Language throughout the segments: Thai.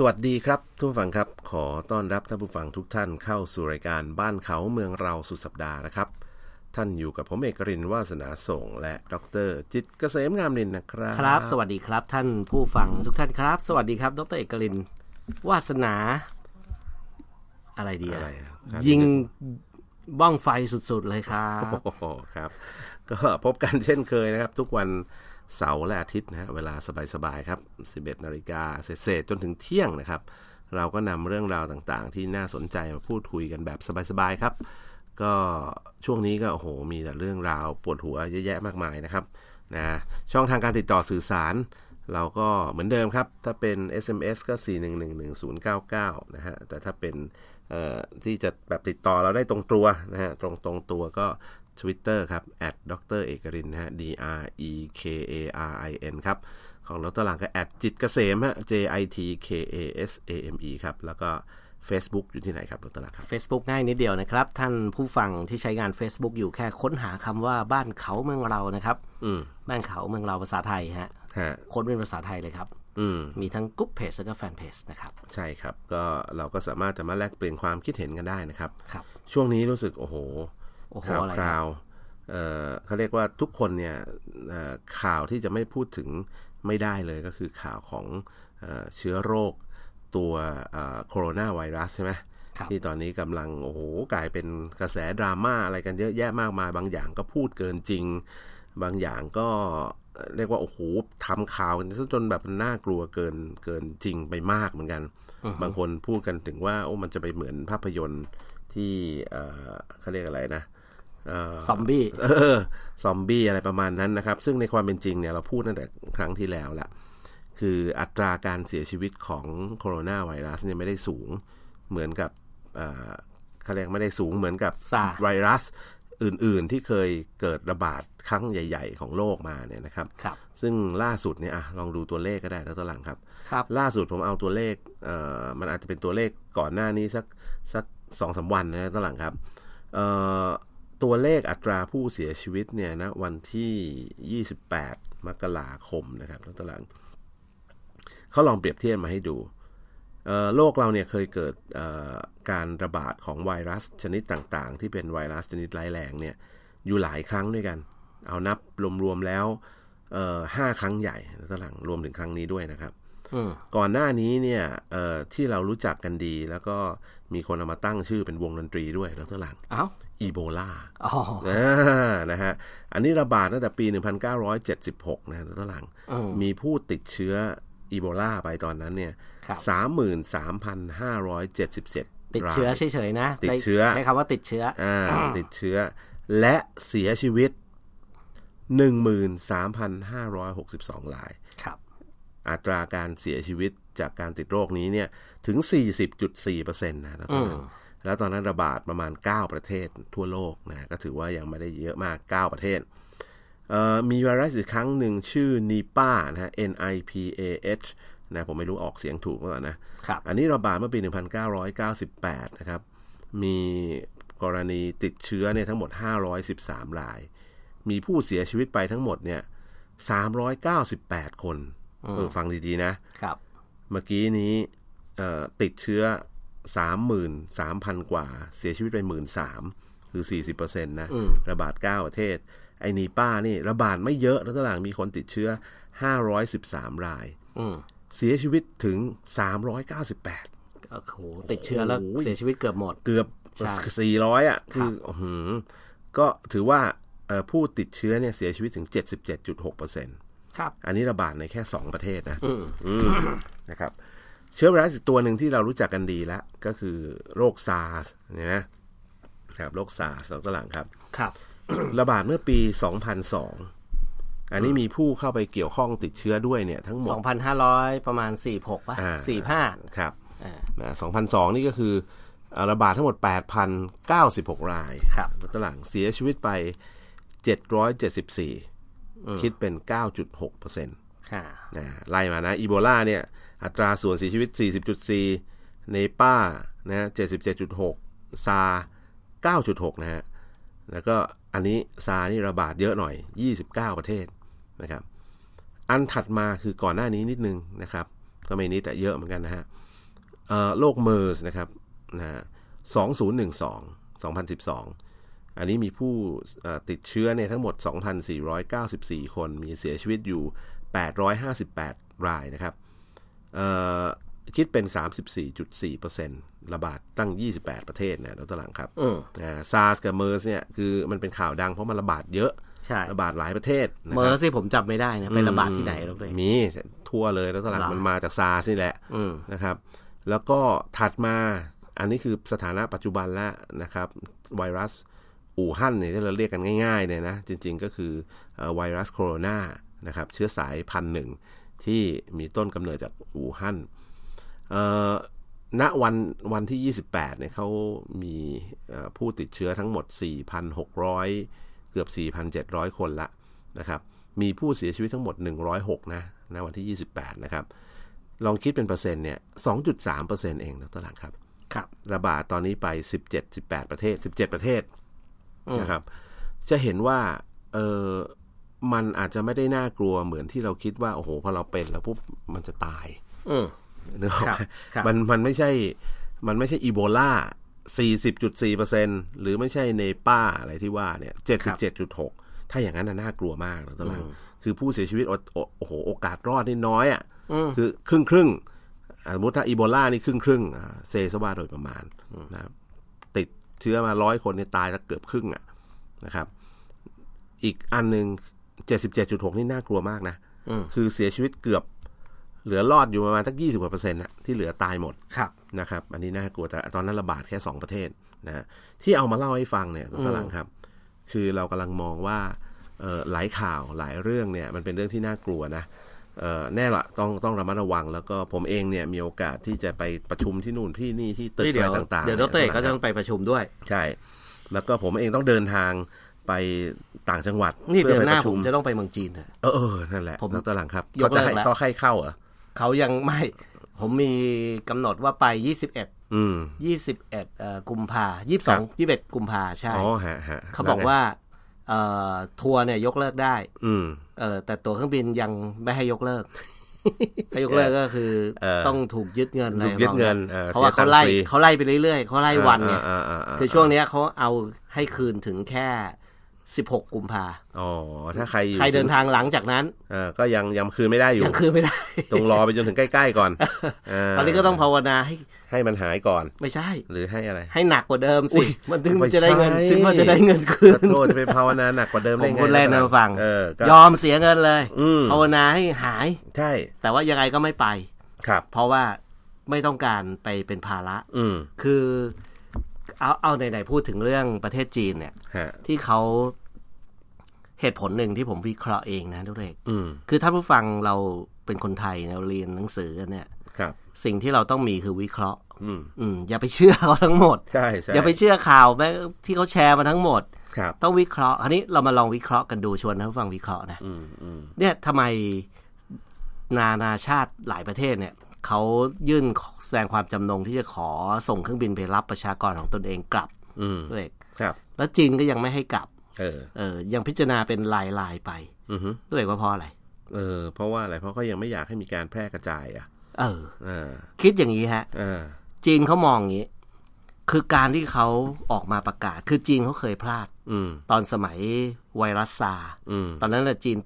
สวัสดีครับทุกผู้ฟังครับ ขอต้อนรับท่านผู้ฟังทุกท่านเข้าสู่รายการบ้านเขาเมืองเราสุดสัปดาห์นะครับ ท่านอยู่กับผมเอกรินวาสนาส่ง และดรจิตเกษมงามนินนะครับครับ สวัสดีครับ ท่านผู้ฟังทุกท่านครับ สวัสดีครับ ดรเอกลินวาสนา อะไรดีอะไรครับยิงบ้องไฟสุดๆเลยครับโอ้โหครับ ก็พบกันเช่นเคยนะครับ ทุกวัน เสาร์และอาทิตย์นะฮะเวลาสบายๆครับ 11นาฬิกาเศษจนถึงเที่ยงนะครับ เราก็นำเรื่องราวต่างๆ ที่น่าสนใจมาพูดคุยกันแบบสบายๆครับ ก็ช่วงนี้ก็โอ้โหมีแต่เรื่องราวปวดหัวเยอะแยะมากมายนะครับนะช่องทางการติดต่อสื่อสาร เราก็เหมือนเดิมครับ ถ้าเป็น SMS ก็ 4111099 นะฮะแต่ถ้าเป็นเอ่อที่จะแบบติดต่อเราได้ตรงตัวนะฮะตรงตรงตัวก็ Twitter ครับดรเอกรินนะฮะ D R E K A R I N ครับ ของดรหลังก็จิตเกษมฮะ J I T K A S A M E ครับ แล้วก็ Facebook อยู่ที่ไหนครับดรหลังครับ Facebook ง่ายนิดเดียวนะครับ ท่านผู้ฟังที่ใช้งาน Facebook อยู่แค่ค้นหาคำว่าบ้านเขาเมืองเรานะครับอืมบ้านเขาเมืองเราภาษาไทยฮะฮะค้นเป็นภาษาไทยเลยครับอืมมีทั้งกรุ๊ปเพจแล้วก็แฟนเพจนะครับ ใช่ครับ ก็เราก็สามารถจะมาแลกเปลี่ยนความคิดเห็นกันได้นะครับครับช่วงนี้รู้สึกโอ้โหโอ้โห ข่าวอะไรคราวเอ่อเขาเรียกว่าทุกคนเนี่ยเอ่อข่าวที่จะไม่พูดถึงไม่ได้เลยก็คือข่าวของเอ่อเชื้อโรคตัวโคโรนาไวรัสใช่ไหมครับที่ตอนนี้กำลัง โอ้โห กลายเป็นกระแสดราม่าอะไรกันเยอะแยะมากมาย บางอย่างก็พูดเกินจริง บางอย่างก็เรียกว่า โอ้โหทำข่าวกันซะจนแบบน่ากลัวเกินเกินจริงไปมากเหมือนกัน บางคนพูดกันถึงว่า โอ้มันจะไปเหมือนภาพยนตร์ที่เอ่อเขาเรียกอะไรนะเอ่อ ซอมบี้เออซอมบี้อะไรประมาณนั้นนะครับ ซึ่งในความเป็นจริงเนี่ยเราพูดตั้งแต่ครั้งที่แล้วแหละคืออัตราการเสียชีวิตของโคโรนาไวรัสเนี่ยไม่ได้สูงเหมือนกับเอ่อเขาเรียกไม่ได้สูงเหมือนกับ SARS ไวรัสอื่นๆที่เคยเกิดระบาดครั้งใหญ่ ๆ ของโลกมาเนี่ยนะครับครับซึ่งล่าสุดเนี่ยอะลองดูตัวเลขก็ได้แล้วตัวหลังครับครับล่าสุดผมเอาตัวเลขเอ่อมันอาจจะเป็นตัวเลขก่อนหน้านี้สักสักสองสาวันนะตัวหลังครับเอ่อ ตัวเลขอัตราผู้เสียชีวิตเนี่ยนะวันที่ 28 มกราคมนะครับแล้วตัวหลังเขาลองเปรียบเทียบมาให้ดูเอ่อโลกเราเนี่ยเคยเกิดเอ่อการระบาดของไวรัสชนิดต่างๆ ที่เป็นไวรัสชนิดร้ายแรงเนี่ยอยู่หลายครั้งด้วยกัน เอานับรวมๆแล้วเอ่อห้าครั้งใหญ่แล้วตัวหลังรวมถึงครั้งนี้ด้วยนะครับอืมก่อนหน้านี้เนี่ยเอ่อที่เรารู้จักกันดี แล้วก็มีคนเอามาตั้งชื่อเป็นวงดนตรีด้วยแล้วตัวหลังเอ้า อีโบลาอ๋ออ่านะฮะ อันนี้ระบาดตั้งแต่ปี 1976 นะแล้วตัวหลังอืมมีผู้ติดเชื้ออีโบลาไปตอนนั้นเนี่ยครับ33,577ติดเชื้อรายเฉยๆนะ ติดเชื้อใช้คำว่าติดเชื้ออ่าติดเชื้อ และเสียชีวิต13,562รายครับ อัตราการเสียชีวิตจากการติดโรคนี้เนี่ยถึง40.4%นะแล้วตอนนั้น แล้วตอนนั้นระบาดประมาณ 9 ประเทศทั่วโลกนะก็ถือว่ายังไม่ได้เยอะมาก 9 ประเทศเอ่อมีไวรัสอีกครั้งหนึ่งชื่อ Nipah นะฮะ N I P A H นะผมไม่รู้ออกเสียงถูกหรือเปล่านะครับอันนี้ระบาดเมื่อปี 1998 นะครับ มีกรณีติดเชื้อเนี่ยทั้งหมด 513 ราย มีผู้เสียชีวิตไปทั้งหมดเนี่ย398 คนเออฟังดี ๆ นะ ครับ เมื่อกี้นี้เอ่อติดเชื้อ 33,000 กว่า เสียชีวิตไป 13,000คือ 40%นะระบาด 9 ประเทศ ไอ้นีป้านี่ ระบาดไม่เยอะแล้วตลางมีคนติดเชื้อ 513 รายอืมเสียชีวิตถึง 398โอ้โหติดเชื้อแล้วโอ้โหเสียชีวิตเกือบหมด เกือบใช่400 อะคืออื้อหือก็ถือว่าเอ่อผู้ติดเชื้อเนี่ยเสียชีวิตถึง 77.6%ครับ อันนี้ระบาดในแค่ 2 ประเทศนะอืมนะครับ เชื้อไวรัสอีกตัวหนึ่งที่เรารู้จักกันดีแล้ว ก็คือโรคซาร์สนะครับโรคซาร์สเราตหลังครับ ครับ ระบาดเมื่อปี 2002 อันนี้มีผู้เข้าไปเกี่ยวข้องติดเชื้อด้วยเนี่ยทั้งหมด 2,500 ประมาณ 46ป่ะอ่า45 ครับอ่านะ2002 นี่ก็คืออ่าระบาดทั้งหมด 8,096 รายครับแล้วตหลังเสียชีวิตไป 774 คิดเป็น 9.6เปอร์เซ็นต์ค่ะนะไล่มานะอีโบลาเนี่ย อัตราส่วนเสียชีวิต 40.4 เนป้านะ77.6 ซา 9.6 นะฮะ แล้วก็อันนี้ซานี่ระบาดเยอะหน่อย 29 ประเทศนะครับ อันถัดมาคือก่อนหน้านี้นิดนึงนะครับ ก็ไม่นิดแต่เยอะเหมือนกันนะฮะโรคเมอร์สนะครับนะ2012 2012 อันนี้มีผู้ติดเชื้อเนี่ยทั้งหมด 2,494 คน มีเสียชีวิตอยู่ 858 รายนะครับ คิดเป็น 34.4%ระบาดตั้ง 28 ประเทศนะดรหลังครับอืมซาร์สกับเมอร์สเนี่ยคือมันเป็นข่าวดังเพราะมันระบาดเยอะใช่ระบาดหลายประเทศนะครับเมอร์สิผมจำไม่ได้นะไประบาดที่ไหนแล้วเลยมีทั่วเลยแล้วตลาดเหรอมันมาจากซาร์สนี่แหละอืมนะครับ แล้วก็ถัดมาอันนี้คือสถานะปัจจุบันแล้วนะครับ ไวรัสอู่ฮั่นเนี่ยที่เราเรียกกันง่ายๆเนี่ยนะจริงๆก็คือเอ่อไวรัสโคโรนานะครับเชื้อสายพันธุ์หนึ่ง ที่มีต้นกำเนิดจากอู่ฮั่นเอ่อณวันวันที่ 28เนี่ยเขามีเอ่อผู้ติดเชื้อทั้งหมด 4,600 เกือบ 4,700 คนละนะครับมีผู้เสียชีวิตทั้งหมด 106 นะณวันที่ 28 นะครับ ลองคิดเป็นเปอร์เซ็นต์เนี่ย 2.3 เปอร์เซ็นต์เองนะตลาดครับ ครับ ระบาดตอนนี้ไป 17 18 ประเทศ 17 ประเทศนะครับ จะเห็นว่า เออ มันอาจจะไม่ได้น่ากลัวเหมือนที่เราคิดว่า โอ้โหพอเราเป็นแล้วปุ๊บมันจะตายอืมนึกออกไหมครับครับมันมันไม่ใช่ มันไม่ใช่อีโบลา40.4เปอร์เซ็นหรือไม่ใช่เนป้าอะไรที่ว่าเนี่ย 77.6 ถ้าอย่างนั้นน่ะน่ากลัวมากนะตอนหลังคือผู้เสียชีวิตโอโอโอ้โหโอกาสรอดนี่น้อยอะคือครึ่งครึ่งๆอะสมมติถ้าอีโบลานี่ครึ่งครึ่งๆอ่าเซซะว่าโดยประมาณนะครับติดเชื้อมาร้อยคนเนี่ยตายสักเกือบครึ่งอะนะครับ อีกอันหนึ่ง 77.6นี่น่ากลัวมากนะอืมคือเสียชีวิตเกือบ เหลือรอดอยู่ประมาณสัก20กว่าเปอร์เซ็นต์นะที่เหลือตายหมดครับนะครับ อันนี้น่ากลัวแต่ตอนนั้นระบาดแค่2ประเทศนะฮะที่เอามาเล่าให้ฟังเนี่ยคุณตลังครับ คือเรากำลังมองว่าเอ่อหลายข่าวหลายเรื่องเนี่ยมันเป็นเรื่องที่น่ากลัวนะเอ่อแน่ละต้องต้องระมัดระวัง แล้วก็ผมเองเนี่ยมีโอกาสที่จะไปประชุมที่นู่นที่นี่ที่ตึกที่อะเดี๋ไรยวต่างๆ เดี๋ยวดรเอกก็จะนี่ต้องไปประชุมด้วย ใช่ แล้วก็ผมเองต้องเดินทาง ไปต่างจังหวัดนี่พื่เดือนไปหน้าประผชุมจะต้องไปเมืองจีนนะเออเออนั่นแหละผมดรหลังครับยเขากจะเลิกให้แล้วเขาให้เข้าเหรอเขายังไม่ผมมีกำหนดว่าไป21อืม21เอ่อกุมภา22 21กุมภาใช่อ๋อฮะฮะเขาบอกว่าเอ่อทัวร์เนี่ยยกเลิกได้ อืมเออแต่ตั๋วเครื่องบินยังไม่ให้ยกเลิกให้ยกเลิกก็คือเออต้องถูกยึดเงินอะไรถูกยึดเงินเออเพราะว่าเสียตัเขางค์ไล่ฟรีเขาไล่ไปเรื่อยๆเขาไล่วันเนี่ยอ่าอ่าาาคือช่วงเนี้ยเขาเอาให้คืนถึงแค่ 16 กุมภาอ๋อ ถ้าใครอยู่ใครเดินทางหลังจากนั้นเออก็ยังยังคืนไม่ได้อยู่ ยังคืนไม่ได้ต้องรอไปจนถึงใกล้ ๆ ก่อนเตอนนี้ก็ต้องภาวนาให้ ให้มันหายก่อน ไม่ใช่ หรือให้อะไร ให้หนักกว่าเดิมอุ๊สิยมันถึงไม่จะได้เงินใช่ถึงมันจะได้เงินคืนโทษจะไปภาวนาหนักกว่าเดิมผได้มไงพูดเล่นนะฟังเออก็ยอมเสียเงินเลยอืมภาวนาให้หาย ใช่ แต่ว่ายังไงก็ไม่ไป ครับ เพราะว่าไม่ต้องการไปเป็นภาระ อืมคือ เอาเอาไหนๆพูดถึงเรื่องประเทศจีนเนี่ยฮะที่เขาเหตุผลหนึ่งที่ผมวิเคราะห์เองนะทุกเรกอืมคือถ้าผู้ฟังเราเป็นคนไทยเราเรียนหนังสือกันเนี่ยครับ สิ่งที่เราต้องมีคือวิเคราะห์ อืมอืมอย่าไปเชื่อเขาทั้งหมดใช่ใช่อย่าไปเชื่อข่าวแม้ที่เขาแชร์มาทั้งหมดครับต้องวิเคราะห์อันนี้เรามาลองวิเคราะห์กันดูชวนท่านผู้ฟังวิเคราะห์นะอืมอืมเนี่ยทำไมนานาชาติหลายประเทศเนี่ย เขายื่นแสดงความจำนงที่จะขอส่งเครื่องบินไปรับประชากรของตนเองกลับอืมด้วยครับ แล้วจีนก็ยังไม่ให้กลับ เออ เออ ยังพิจารณาเป็นลายลายๆไปอือฮึด้วยว่าเพราะอะไร เออ เพราะว่าอะไร เพราะเขายังไม่อยากให้มีการแพร่กระจายอะ เออเออ คิดอย่างนี้ฮะเออจีนเขามองอย่างนี้ คือการที่เขาออกมาประกาศ คือจีนเขาเคยพลาด อืมตอนสมัยไวรัสซาร์อืมตอนนั้นแหละจีน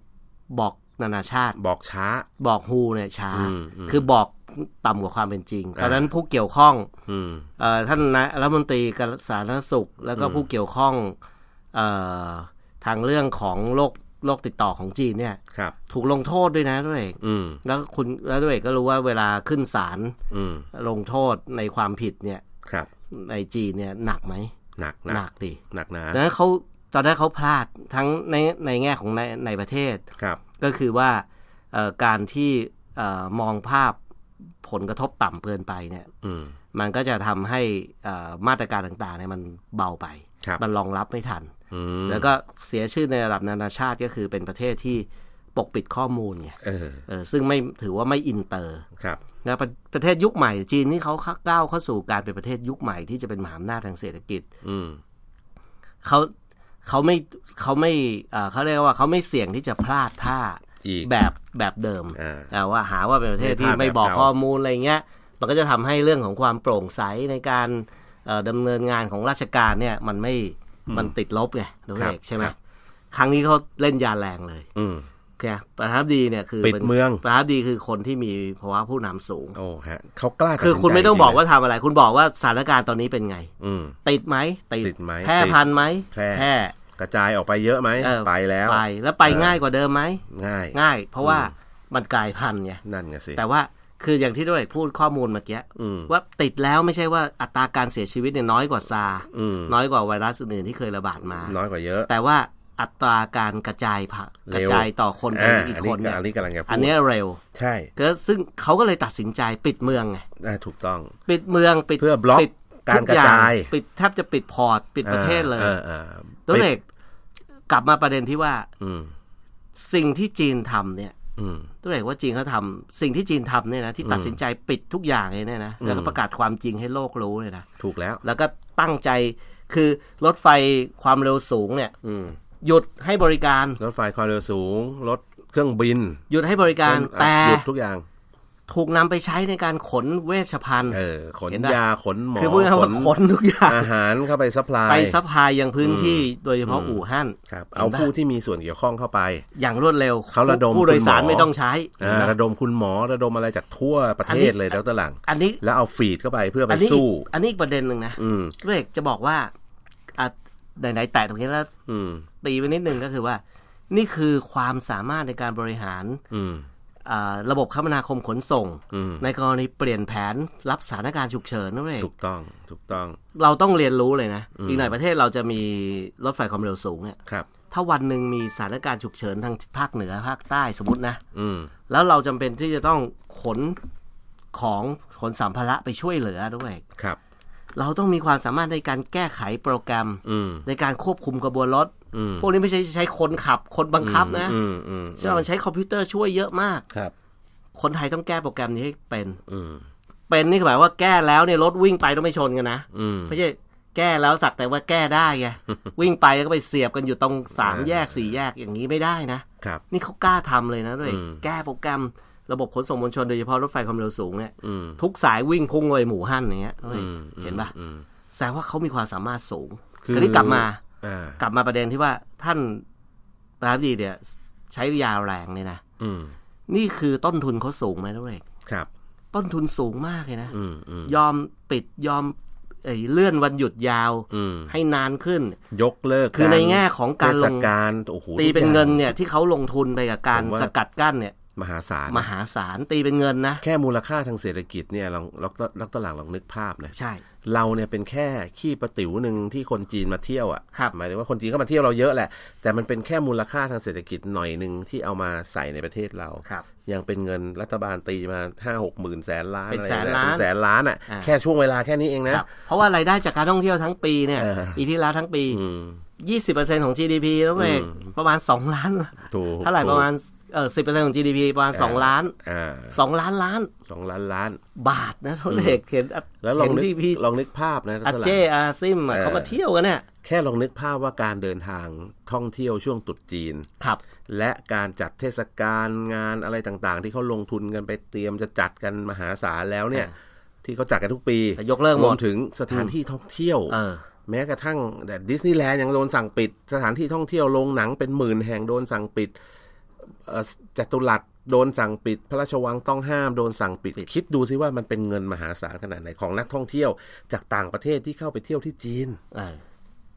บอก นานาชาติ บอกช้า บอกฮูเนี่ยช้าอืมอืมคือบอกต่ำกว่าความเป็นจริงอ่าตอนนั้นผู้เกี่ยวข้องอืมเอ่อท่านนายรัฐมนตรีกสาธารณสุข แล้วก็ผู้เกี่ยวข้องเอ่อทางเรื่องของโรคโรคติดต่อของจีนเนี่ยครับถูกลงโทษด้วยนะด้วยเอกอืมแล้วคุณแล้วด้วยเอกก็รู้ว่าเวลาขึ้นศาลอืมลงโทษในความผิดเนี่ยครับในจีนเนี่ยหนักไหมหนักหนักดิหนักหนาดังนั้นเขา ตอนนั้นเขาพลาดทั้งในในแง่ของในในประเทศครับ ก็คือว่าเอ่อการที่เอ่อมองภาพผลกระทบต่ำเกินไปเนี่ยอืมมันก็จะทำให้เอ่อมาตรการต่างๆเนี่ยมันเบาไปครับมันรองรับไม่ทันอืมแล้วก็เสียชื่อในระดับนานาชาติก็คือเป็นประเทศที่ปกปิดข้อมูลไงเออเออซึ่งไม่ถือว่าไม่อินเตอร์ครับนะประประเทศยุคใหม่จีนนี่เขาก้าวเข้าสู่การเป็นประเทศยุคใหม่ที่จะเป็นมหาอำนาจทางเศรษฐกิจอืมเขา เขาไม่เขาไม่เอ่อเขาเรียกว่าเขาไม่เสี่ยงที่จะพลาดท่าอีกแบบแบบเดิมอ่าแต่ว่าหาว่าเป็นประเทศที่ไม่พลาดไม่บอกแบบเก่าข้อมูลอะไรเงี้ย มันก็จะทำให้เรื่องของความโปร่งใสในการเอ่อดำเนินงานของราชการเนี่ยมันไม่มันติดลบไงดรครับเอกใช่ไหมครับครั้งนี้เขาเล่นยาแรงเลยอืม เนี่ยประธานาธิบดีเนี่ยคือปิดเมืองประธานาธิบดีคือคนที่มีภาวะผู้นำสูงโอ้ฮะเขากล้าตัดคือสินคุณใจไม่ต้องจริบอกๆว่าทำอะไร คุณบอกว่าสถานการณ์ตอนนี้เป็นไง อืมติดไหมติดไหมแพร่ติดพันธุ์ไหมแพร่แพร่กระจายออกไปเยอะไหมเออไปแล้วไปแล้วไปเออง่ายกว่าเดิมไหมง่ายง่าย เพราะว่าอืมมันกลายพันธุ์ไงนั่นไงสิแต่ว่าคืออย่างที่ด้วยพูดข้อมูลเมื่อกี้อืมว่าติดแล้วไม่ใช่ว่าอัตราการเสียชีวิตเนี่ยน้อยกว่าซาร์อืมน้อยกว่าไวรัสอื่นๆที่เคยระบาดมา น้อยกว่าเยอะ แต่ว่า อัตราการกระจายผ่ากเร็วระจายต่อคนไปอ่าอีกอันคนี้นเนี่ยอันนี้กำลังจะพูดอันเนี้ยเร็ว ใช่ก็ซึ่งเขาก็เลยตัดสินใจปิดเมืองไงอ่าถูกต้อง ปิดเมืองปิดเพื่อบล็อกปิดการทุกระอย่งจายปิดแทบจะปิดพอร์ตปิดประเทศเลยออออตัวเอกกลับมาประเด็นที่ว่าอืมสิ่งที่จีนทำเนี่ยอืมตัวเอกว่าจีนเขาทำสิ่งที่จีนทำเนี่ยนะที่ตัดสินใจปิดทุกอย่างเลยเนี่ยนะแล้วก็อืมประกาศความจริงให้โลกรู้เลยนะถูกแล้ว แล้วก็ตั้งใจคือรถไฟความเร็วสูงเนี่ยอืม หยุดให้บริการ รถไฟความเร็วสูง รถเครื่องบิน หยุดให้บริการอะแต่หยุดทุกอย่าง ถูกนำไปใช้ในการขนเวชภัณฑ์เออขนเห็นปะยาขนหมอคือพูดง่ายๆว่าขนทุกอย่างอาหารเข้าไปซัพพลายไปซัพพลายยังพื้นที่โดยเฉพาะอืมอู่ฮั่นครับเอาผู้ที่มีส่วนเกี่ยวข้องเข้าไป อย่างรวดเร็วเขาระดมผู้โดยสารคุณหมอไม่ต้องใช้อ่าระดมคุณหมอระดมอะไรจากทั่วประอันเทนี้ศเลยแล้วตะหลัง อันนี้แล้วเอาฟีดเข้าไปเพื่อไปอันนี้อีกสู้ อันนี้อีกประเด็นหนึ่งนะอืมเรกจะบอกว่าอะ ไหนๆแตะตรงนี้แล้วอืมตีไปนิดนึงก็คือว่า นี่คือความสามารถในการบริหารอืมอ่าระบบคมนาคมขนส่งอืมในกรณีเปลี่ยนแผนรับสถานการณ์ฉุกเฉินนั่นเองถูกต้องถูกต้อง เราต้องเรียนรู้เลยนะอืมอีกหน่อยประเทศเราจะมีรถไฟความเร็วสูงเนี่ยครับถ้าวันหนึ่งมีสถานการณ์ฉุกเฉินทางภาคเหนือภาคใต้สมมตินะอืมแล้วเราจำเป็นที่จะต้องขนของขนสัมภาระไปช่วยเหลือด้วยครับ เราต้องมีความสามารถในการแก้ไขโปรแกรมอืมในการควบคุมกระบวนรถอืมพวกนี้ไม่ใช่ใช้คนขับคนบังคับนะอืมอืมใช่ไหมมันใช้คอมพิวเตอร์ช่วยเยอะมากครับ คนไทยต้องแก้โปรแกรมนี้ให้เป็นอืมเป็นนี่คือหมายว่าแก้แล้วเนี่ยรถวิ่งไปต้องไม่ชนกันนะอืมไม่ใช่แก้แล้วสักแต่ว่าแก้ได้ไงวิ่งไปแล้วก็ไปเสียบกันอยู่ตรงสามอ่าแยกสี่แยกอย่างนี้ไม่ได้นะครับ นี่เขากล้าทำเลยนะด้วยอืมแก้โปรแกรม ระบบขนส่งมวลชนโดยเฉพาะรถไฟความเร็วสูงเนี่ยอืมทุกสายวิ่งพุ่งไปหมู่ฮั่นอย่างเงี้ยเฮ้ยอืมเห็นปะอืมแสดงว่าเขามีความสามารถสูงคือทีนี้กลับมาอ่ากลับมาประเด็นที่ว่าท่านประธานาธิบดีเนี่ยใช้ยาแรงเนี่ยนะอืมนี่คือต้นทุนเขาสูงไหมทุกเอกครับ ต้นทุนสูงมากเลยนะอืมอืมยอมปิดยอมเอ่ยเลื่อนวันหยุดยาวอืมให้นานขึ้น ยกเลิกคือในแง่ของการลงเทศการโอ้โหตีเป็นทุกอย่างเงินเนี่ยที่เขาลงทุนไปกับการผมว่าสกัดกั้นเนี่ย มหาศาลมหาศาลตีเป็นเงินนะ แค่มูลค่าทางเศรษฐกิจเนี่ยลองลองลองตหลังลองนึกภาพนะใช่ เราเนี่ยเป็นแค่ขี้ประติ๋วหนึ่งที่คนจีนมาเที่ยวอะครับหมายถึงว่าคนจีนก็มาเที่ยวเราเยอะแหละ แต่มันเป็นแค่มูลค่าทางเศรษฐกิจหน่อยหนึ่งที่เอามาใส่ในประเทศเราครับยังเป็นเงินรัฐบาลตีมาห้าหกหมื่นแสนล้านเป็นอะไรแสนยล้านเป็นแสนล้านอะอ่าแค่ช่วงเวลาแค่นี้เองคนะรับเพราะว่ารายได้จากการท่องเที่ยวทั้งปีเนี่ยเออปีที่แล้วทั้งปีอืม20%ของ GDP แล้วเองอืมประมาณ2ล้านถูกเท่าไหร่ถูกประมาณ เออ10%ของ GDP ประมาณ2ล้านอ่า2ล้านล้านสองล้านล้าน บาทนะทุกเอกเห็นแล้วลองเห็นนึกที่พี่ลองนึกภาพนะอาตลาดเจอาซิมอะเออเขามาเที่ยวกันเนี่ยแค่ลองนึกภาพว่าการเดินทางท่องเที่ยวช่วงตรุษจีนครับ และการจัดเทศกาลงานอะไรต่างๆ ที่เขาลงทุนกันไปเตรียมจะจัดกันมหาศาลแล้วเนี่ยอ่ที่เขาจัดกันทุกปีแต่ยกเลิกหมดรวมถึงสถานที่ท่องเที่ยวเออแม้กระทั่งแต่ดิสนีย์แลนด์ยังโดนสั่งปิด สถานที่ท่องเที่ยวโรงหนังเป็นหมื่นแห่งโดนสั่งปิดเอ่อ จัตุรัสโดนสั่งปิด พระราชวังต้องห้ามโดนสั่งปิด คิดดูซิว่ามันเป็นเงินมหาศาลขนาดไหนของนักท่องเที่ยวจากต่างประเทศที่เข้าไปเที่ยวที่จีนเออ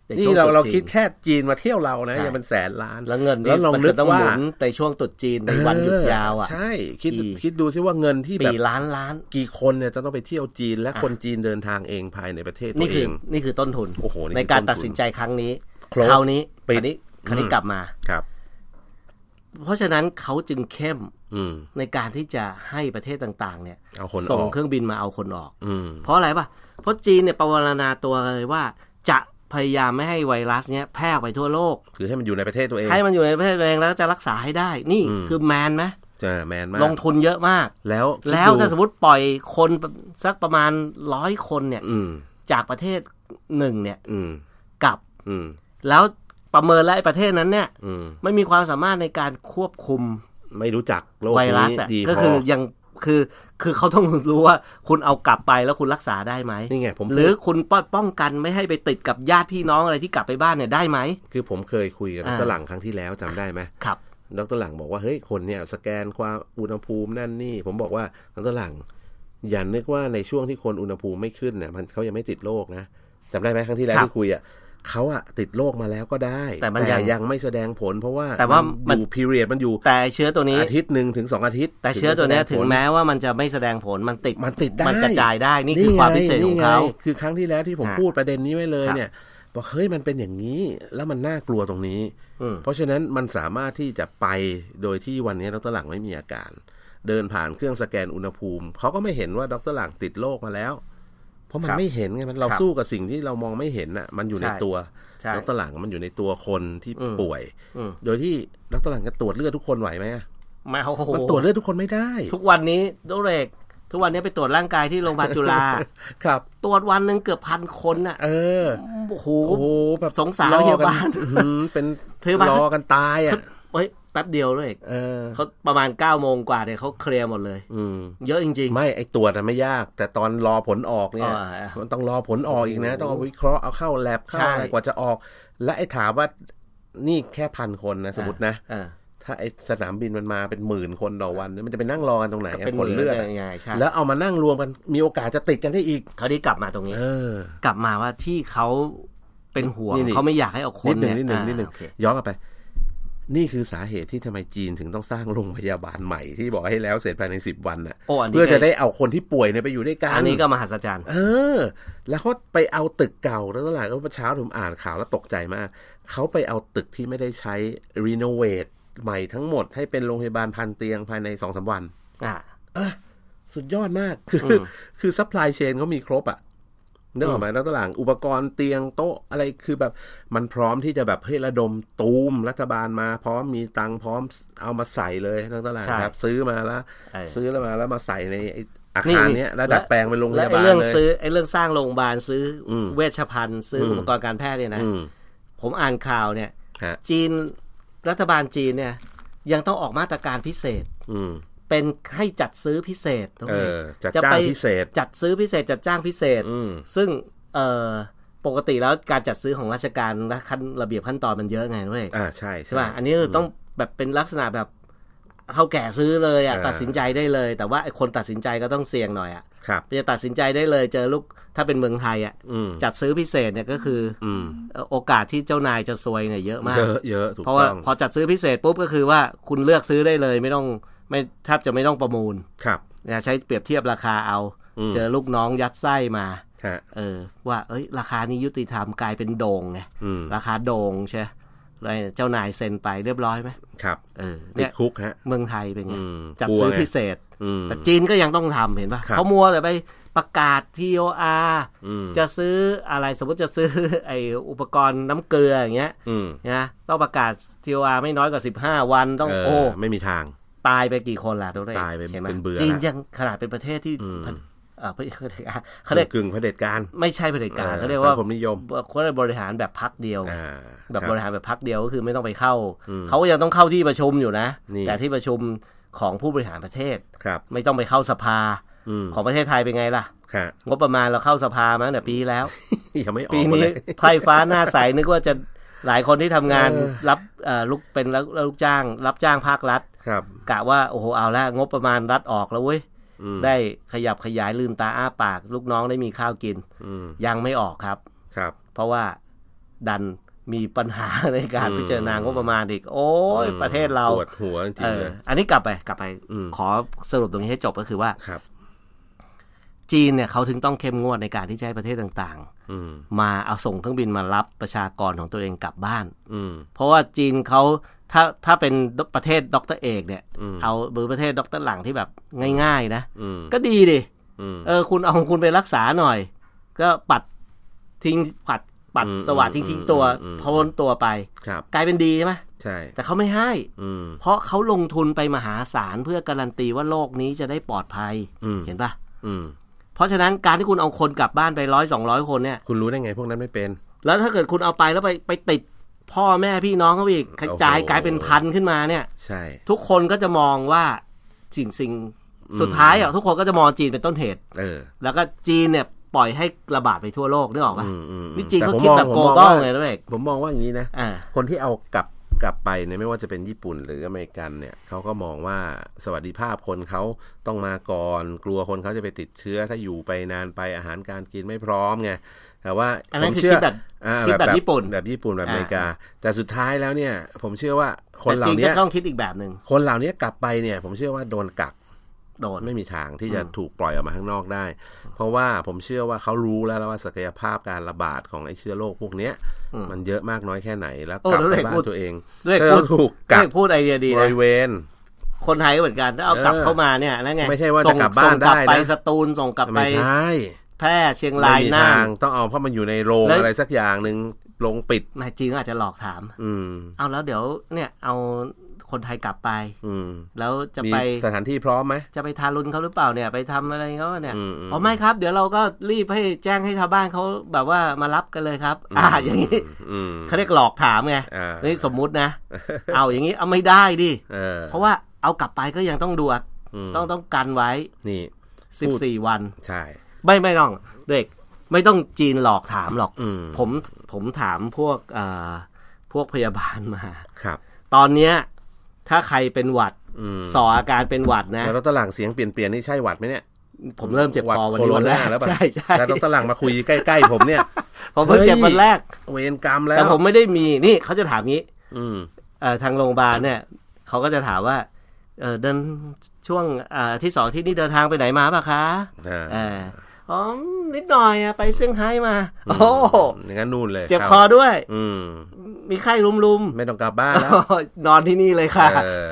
ในนี่ช่วงเราตเราษจีนคิดแค่จีนมาเที่ยวเรานะใช่ยังเป็นแสนล้าน แล้วเงินแล้วลองมันนึจะกต้องว่าหมุนในช่วงตรุษจีนในวันหยุดยาวอะใช่คิดกี่คิดดูซิว่าเงินที่แบปีบล้านล้าน กี่คนเนี่ยจะต้องไปเที่ยวจีนและอะคนจีนเดินทางเองภายในประเทศตันี่วคืเอองนี่คือต้นทุนโอ้โหนี่คือในการต้นทุนตัดสินใจครั้งนี้ Close คราวนี้ปิคดราวนี้คราวนี้อืมกลับมาครับ เพราะฉะนั้นเขาจึงเข้มอืมในการที่จะให้ประเทศต่างๆ เนี่ยเอาคนส่งออกเครื่องบินมาเอาคนออกอืมเพราะอะไรป่ะเพราะจีนเนี่ยประวรณาตัวเลยว่าจะพยายามไม่ให้ไวรัสเนี้ยแพร่ออกไปทั่วโลก คือให้มันอยู่ในประเทศตัวเอง ให้มันอยู่ในประเทศตัวเองแล้วจะรักษาให้ได้ นี่อืมคือแมนไหมจะแมนมาก ลงทุนเยอะมาก แล้วคิดแล้วดูถ้าสมมติปล่อยคนสักประมาณร้อยคนเนี่ยอืมจากประเทศหนึ่งเนี่ยอืมกลับอืมแล้ว ประเมินแล้วไอ้ประเทศนั้นเนี่ยอืมไม่มีความสามารถในการควบคุม ไม่รู้จักโลกไวรัสนี้อะดีก็พคือยังคือคือเขาต้องรู้ว่าคุณเอากลับไปแล้วคุณรักษาได้ไหมนี่ไงผมหรือคุณป้องป้องกันไม่ให้ไปติดกับญาติพี่น้องอะไรที่กลับไปบ้านเนี่ยได้ไหมคือผมเคยคุยกับดอ่ารหลังครั้งที่แล้วจำได้ไหมครับดรหลังบอกว่าเฮ้ยคนเนี่ยสแกนความอุณหภูมินั่นนี่ ผมบอกว่าดรหลังอย่านึกว่าในช่วงที่คนอุณหภูมิไม่ขึ้นเนี่ยมันเขายังไม่ติดโรคนะจำได้ไหมครั้งที่แล้วครับที่คุยอะ เขาอะติดโรคมาแล้วก็ได้ แต่มันยังยังไม่แสดงผล เพราะว่าแต่ว่ามันอยู่พีเรียดมันอยู่แต่เชื้อตัวนี้อาทิตย์หนึ่งถึงสองอาทิตย์ แต่เชื้อตัวเนี้ยจะถึแสงดผลแม้ว่ามันจะไม่แสดงผลมันติดมันติดได้มันกระจายได้นี่คือความพิเศษของเขานี่ไคือครั้งที่แล้วที่ผมฮะพูดประเด็นนี้ไว้เลยครับเนี่ยบอกเฮ้ยมันเป็นอย่างนี้แล้วมันน่ากลัวตรงนี้อืมเพราะฉะนั้นมันสามารถที่จะไปโดยที่วันนี้ดรหลังไม่มีอาการ เดินผ่านเครื่องสแกนอุณหภูมิเขาก็ไม่เห็นว่าดรหลังติดโรคมาแล้ว เพราะมันครับไม่เห็นไงมันเราครับสู้กับสิ่งที่เรามองไม่เห็นน่ะ มันอยู่ในใช่ตัวใช่ดรหลังมันอยู่ในตัวคนที่อืมป่วยอืมโดยที่ดรหลังจะตรวจเลือดทุกคนไหวไหมอะไม่โอ้โหมันตรวจเลือดทุกคนไม่ได้ ทุกวันนี้โดเรกทุกวันนี้ไปตรวจร่างกายที่โรงพยาบาลจุฬาครับ ตรวจวันหนึ่งเกือบพันคนน่ะ เออโอ้โหโอ้โหแบบสงสารรอพยากันบาลอื้อหือเป็นพยาบาลรอกันตายอะเฮ้ย แป๊บเดียวด้วยเออเขาประมาณ9ก้าโมงกว่าเนี่ยเขาเคลียร์หมดเลย อืมเยอะจริงไม่ไอตรวจอะไม่ยาก แต่ตอนรอผลออกเนี่ยอ๋อมันต้องรอผลออกอีกนะ ต้องเอาวิเคราะห์เอาเข้าแลบเข้าใช่อะไรกว่าจะออก และไอถามว่านี่แค่พันคนนะสมมตินะๆเออถ้าไอสนามบินมันมาเป็นหมื่นคนต่อวันเนี่ยมันจะไปนั่งรอกันตรงไหนก็อะเป็นผลเลือดอะยังไงใช่แล้วเอามานั่งรวมกันมีโอกาสจะติดกันได้อีกเขาที่กลับมาตรงนี้เออกลับมาว่าที่เขาเป็นห่วงนี่นี่เขาไม่อยากให้เอาคนินดหนึ่งเยนิดหนึ่งอ่านิดหนึ่งโอเคย้อนกลับไป นี่คือสาเหตุที่ทำไมจีนถึงต้องสร้างโรงพยาบาลใหม่ที่บอกให้แล้วเสร็จภายในสิบวันน่ะโอ้อันนี้เพื่อจะก็ได้เอาคนที่ป่วยเนี่ยไปอยู่ด้วยกันอันนี้ก็มหัศจรรย์ เออ แล้วเขาไปเอาตึกเก่าแล้วก็หลายก็เมื่อเช้าผมอ่านข่าวแล้วตกใจมากเขาไปเอาตึกที่ไม่ได้ใช้รีโนเวทใหม่ทั้งหมดให้เป็นโรงพยาบาลพันเตียงภายในสองสาวัน อ่าสุดยอดมากคืออืมคือ supply chain เขามีครบอะ นึกออกไหมแล้วตลางอุปกรณ์เตียงโต๊ะอะไรคือแบบมันพร้อมที่จะแบบเฮ้ยระดมตูมรัฐบาลมาพร้อมมีตังค์พร้อมเอามาใส่เลยทั้งตลาดใช่ครับ ซื้อมาแล้วเออซื้อแล้วมาแล้วมาใส่ในไอ้อานี่คารเนี้ยแล้วดัดแปลงเป็นโรงพยาบาลเลยและไอ้เรื่องซื้อไอ้เรื่องสร้างโรงพยาบาลซื้ออมเวชภัณฑ์ซื้ออมอุปกรณ์การแพทย์เนี่ยนะอืมผมอ่านข่าวเนี่ยฮะจีนรัฐบาลจีนเนี่ย ยังต้องออกมาตรการพิเศษ อืม เป็นให้จัดซื้อพิเศษตรงเอนี้อจัดจะจ้าไปงพิเศษ จัดซื้อพิเศษ จัดจ้างพิเศษอืมซึ่งเอ่อปกติแล้วการจัดซื้อของราชการและขั้นระเบียบขั้นตอนมันเยอะไงด้วยอ่าใช่ใช่ป่ะอันนี้คือต้องแบบเป็นลักษณะแบบเท่าแก่ซื้อเลยอะอ่าตัดสินใจได้เลย แต่ว่าไอ้คนตัดสินใจก็ต้องเสี่ยงหน่อยอะครับจะตัดสินใจได้เลยเจอลูกถ้าเป็นเมืองไทยอะอืมจัดซื้อพิเศษเนี่ยก็คืออืมเอ่อโอกาสที่เจ้านายจะซวยเนี่ยเยอะมากเยอะเยอะถูกเพราะว่าต้องพอจัดซื้อพิเศษปุ๊บก็คือว่าคุณเลือกซื้อได้เลยไม่ต้อง ไม่แทบจะไม่ต้องประมูลครับนะใช้เปรียบเทียบราคาเอาอืมเจอลูกน้องยัดไส้มาฮะเออ ว่า เอ้ย ราคานี้ยุติธรรมกลายเป็นโด่งไงอืมราคาโด่งใช่เลยเจ้านายเซ็นไปเรียบร้อยไหมครับ เออติเนี่ดยคุกฮะเมืองไทยเป็นไงอืมจัดกลัวซื้อไงพิเศษอืมแต่จีนก็ยังต้องทำเห็นปะครับเขามัวแต่ไปประกาศ TOR อืมจะซื้ออะไรสมมติจะซื้อไออุปกรณ์น้ำเกลืออย่างเงี้ยอืมนะต้องประกาศ TOR ไม่น้อยกว่า 15 วันต้องเออโอ้ไม่มีทาง ตายไปกี่คนล่ะดูได้ตายไปห็หมเป็นเบื่อจีนละยังขนาดเป็นประเทศที่อืมพันเอ่อเขาเรียกกึ่งเผด็จการไม่ใช่เผด็จการออเขาเรียกว่าสังคมนิยมเขาเรียกบริหารแบบพักเดียวอ่าแบบคบริหารแบบพักเดียวก็คือไม่ต้องไปเข้าอืมเขาก็ยังต้องเข้าที่ประชุมอยู่นะนี่แต่ที่ประชุมของผู้บริหารประเทศครับ ไม่ต้องไปเข้าสภาอืมของประเทศไทยเป็นไงล่ะฮะงบประมาณเราเข้าสภามาตั้งแต่ปีที่แล้วยังไม่ออปีกมานี้เลยไพร่ฟ้าหน้าใสนึกว่าจะหลายคนที่ทำงานเออรับเอ่อลูกเป็นลูกจ้าง รับจ้างภาครัฐ ครับกะว่าโอ้โหเอาละงบประมาณรัฐออกแล้วเว้ยอืมได้ขยับขยายลืมตาอ้าปาก ลูกน้องได้มีข้าวกินอืมยังไม่ออกครับครับ เพราะว่าดันมีปัญหาในการอืมพิจารณางบประมาณอีก โอ้ยอืมประเทศเราปวดหัวจริเองๆอเลยอันนี้กลับไปกลับไปอืมขอสรุปตรงนี้ให้จบก็คือว่าครับ จีนเนี่ยเขาถึงต้องเข้มงวดในการที่จะให้ประเทศต่างอืมๆมาเอาส่งเครื่องบินมารับประชากรของตัวเองกลับบ้านอืมเพราะว่าจีนเขาถ้าถ้าเป็นประเทศดรเอกเนี่ยอืมเอาหรือประเทศดรหลังที่แบบง่าย ๆ นะอืมก็ดีดิอืมเออ คุณเอาของคุณไปรักษาหน่อย ก็ปัดทิ้งปัดปัดอืมสวัสดทิ้งอืมทิ้งตัวอืมพ้นตัวไปครับกลายเป็นดีใช่ไหมใช่ แต่เขาไม่ให้อืมเพราะเขาลงทุนไปมหาศาลเพื่อการันตีว่าโลกนี้จะได้ปลอดภัยอืมเห็นปะอืมเพราะฉะนั้นการที่คุณเอาคนกลับบ้านไปร้อยสองร้อยคนเนี่ย คุณรู้ได้ไงพวกนั้นไม่เป็น แล้วถ้าเกิดคุณเอาไปแล้วไปไปติด พ่อแม่พี่น้องเขาอีกกระจายโอ้โหกลายเป็นพันขึ้นมาเนี่ย ใช่ ทุกคนก็จะมองว่าสิ่งสิ่งสุดท้ายอะทุกคนก็จะมองจีนเป็นต้นเหตุเออ แล้วก็จีนเนี่ยปล่อยให้ระบาดไปทั่วโลกนึกออกปะอืมอืมนี่จีนแต่เขาผมคิดมองแบบผมโกลมองบอลว่าเลยด้วยผมมองว่าอย่างนี้นะอ่าคนที่เอากลับกลับไปเนี่ยไม่ว่าจะเป็นญี่ปุ่นหรืออเมริกันเนี่ยเขาก็มองว่าสวัสดิภาพคนเขาต้องมาก่อน กลัวคนเขาจะไปติดเชื้อถ้าอยู่ไปนานไปอาหารการกินไม่พร้อมไง แต่ว่าอันนั้นผมคือเชื่คิดแบบอ่าคิดแบบญี่ปุ่นแบบญี่ปุ่นแบบอ่าอเมริกา แต่สุดท้ายแล้วเนี่ย ผมเชื่อว่าคนแต่เหล่าจีนนี้ก็ต้องคิดอีกแบบหนึ่งคนเหล่านี้กลับไปเนี่ย ผมเชื่อว่าโดนกักโดนไม่มีทางที่จะอืมถูกปล่อยออกมาข้างนอกได้ เพราะว่าผมเชื่อว่าเขารู้แล้วว่าศักยภาพการระบาดของไอ้เชื้อโรคพวกเนี้ยอืมมันเยอะมากน้อยแค่ไหนแล้วโอ้กลับแล้วไปเด็กบ้าพูดนตัวเองด้วยก็พูดถูกกัเด็กกพูดไอเดียดีบนะริเวณคนไทยก็เหมือนกันถ้าเอากลับเออเข้ามาเนี่ยนั่นไงไม่ใช่ว่าจะส่งกลับบ้านส่งกลับได้นะไปสตูลส่งกลับไปไม่ใช่ แพร่เชียงไม่รายมีน่าทานงต้องเอาเพราะมันอยู่ในโรงแล้วอะไรสักอย่างหนึ่งโรงปิดแม่จีนก็อาจจะหลอกถาม อืมเอาแล้วเดี๋ยวเนี่ยเอาคนไทยกลับไป อืมแล้วจะมีไปสถานที่พร้อมไหมจะไปทารุณเขาหรือเปล่าเนี่ย ไปทำอะไรเขาเนี่ยอืมอืมอ๋อไม่ครับ เดี๋ยวเราก็รีบให้แจ้งให้ชาวบ้านเขาแบบว่ามารับกันเลยครับ อ่าอย่างนี้อืมเขาเรียกหลอกถามไงอ่านี่สมมุตินะ เอาอย่างนี้เอาไม่ได้ดิเออเพราะว่าเอากลับไปก็ยังต้องดูอะมต้องต้องกันไว้นี่สิบสี่วันใช่ ไม่ไม่ต้องเด็กไม่ต้องจีนหลอกถามหรอกอืมผมผมถามพวกเอ่อพวกพยาบาลมาครับ ตอนเนี้ย ถ้าใครเป็นหวัดอืมสออาการเป็นหวัดนะแล้วดรหลังเสียงเปลี่ยนเปลี่ยนนี่ใช่หวัดไหมเนี่ยผมเริ่มเจ็บคอวันนี้วันแรกโคโรนาแล้วป่ะใช่ใช่แล้วดรหลังมาคุยใกล้ๆผมเนี่ยผมเพิ่งเจ็บเฮ้ยวันแรกเวรกรรมแล้วแต่ผมไม่ได้มีนี่เขาจะถามงี้ อืมเอ่อทางโรงพยาบาลเนี่ยเขาก็จะถามว่าเออเดินช่วงอ่าที่สองที่นี่เดินทางไปไหนมาป่ะคะอ่าเอออ๋อนิดหน่อยอะไปเซี่ยงไฮ้มา โอ้อย่างนั้นนู่นเลย เจ็บรับคอด้วย อืมมีไข้รุมไม่ต้องกลับบ้านแล้วๆนอนที่นี่เลยค่ะเออ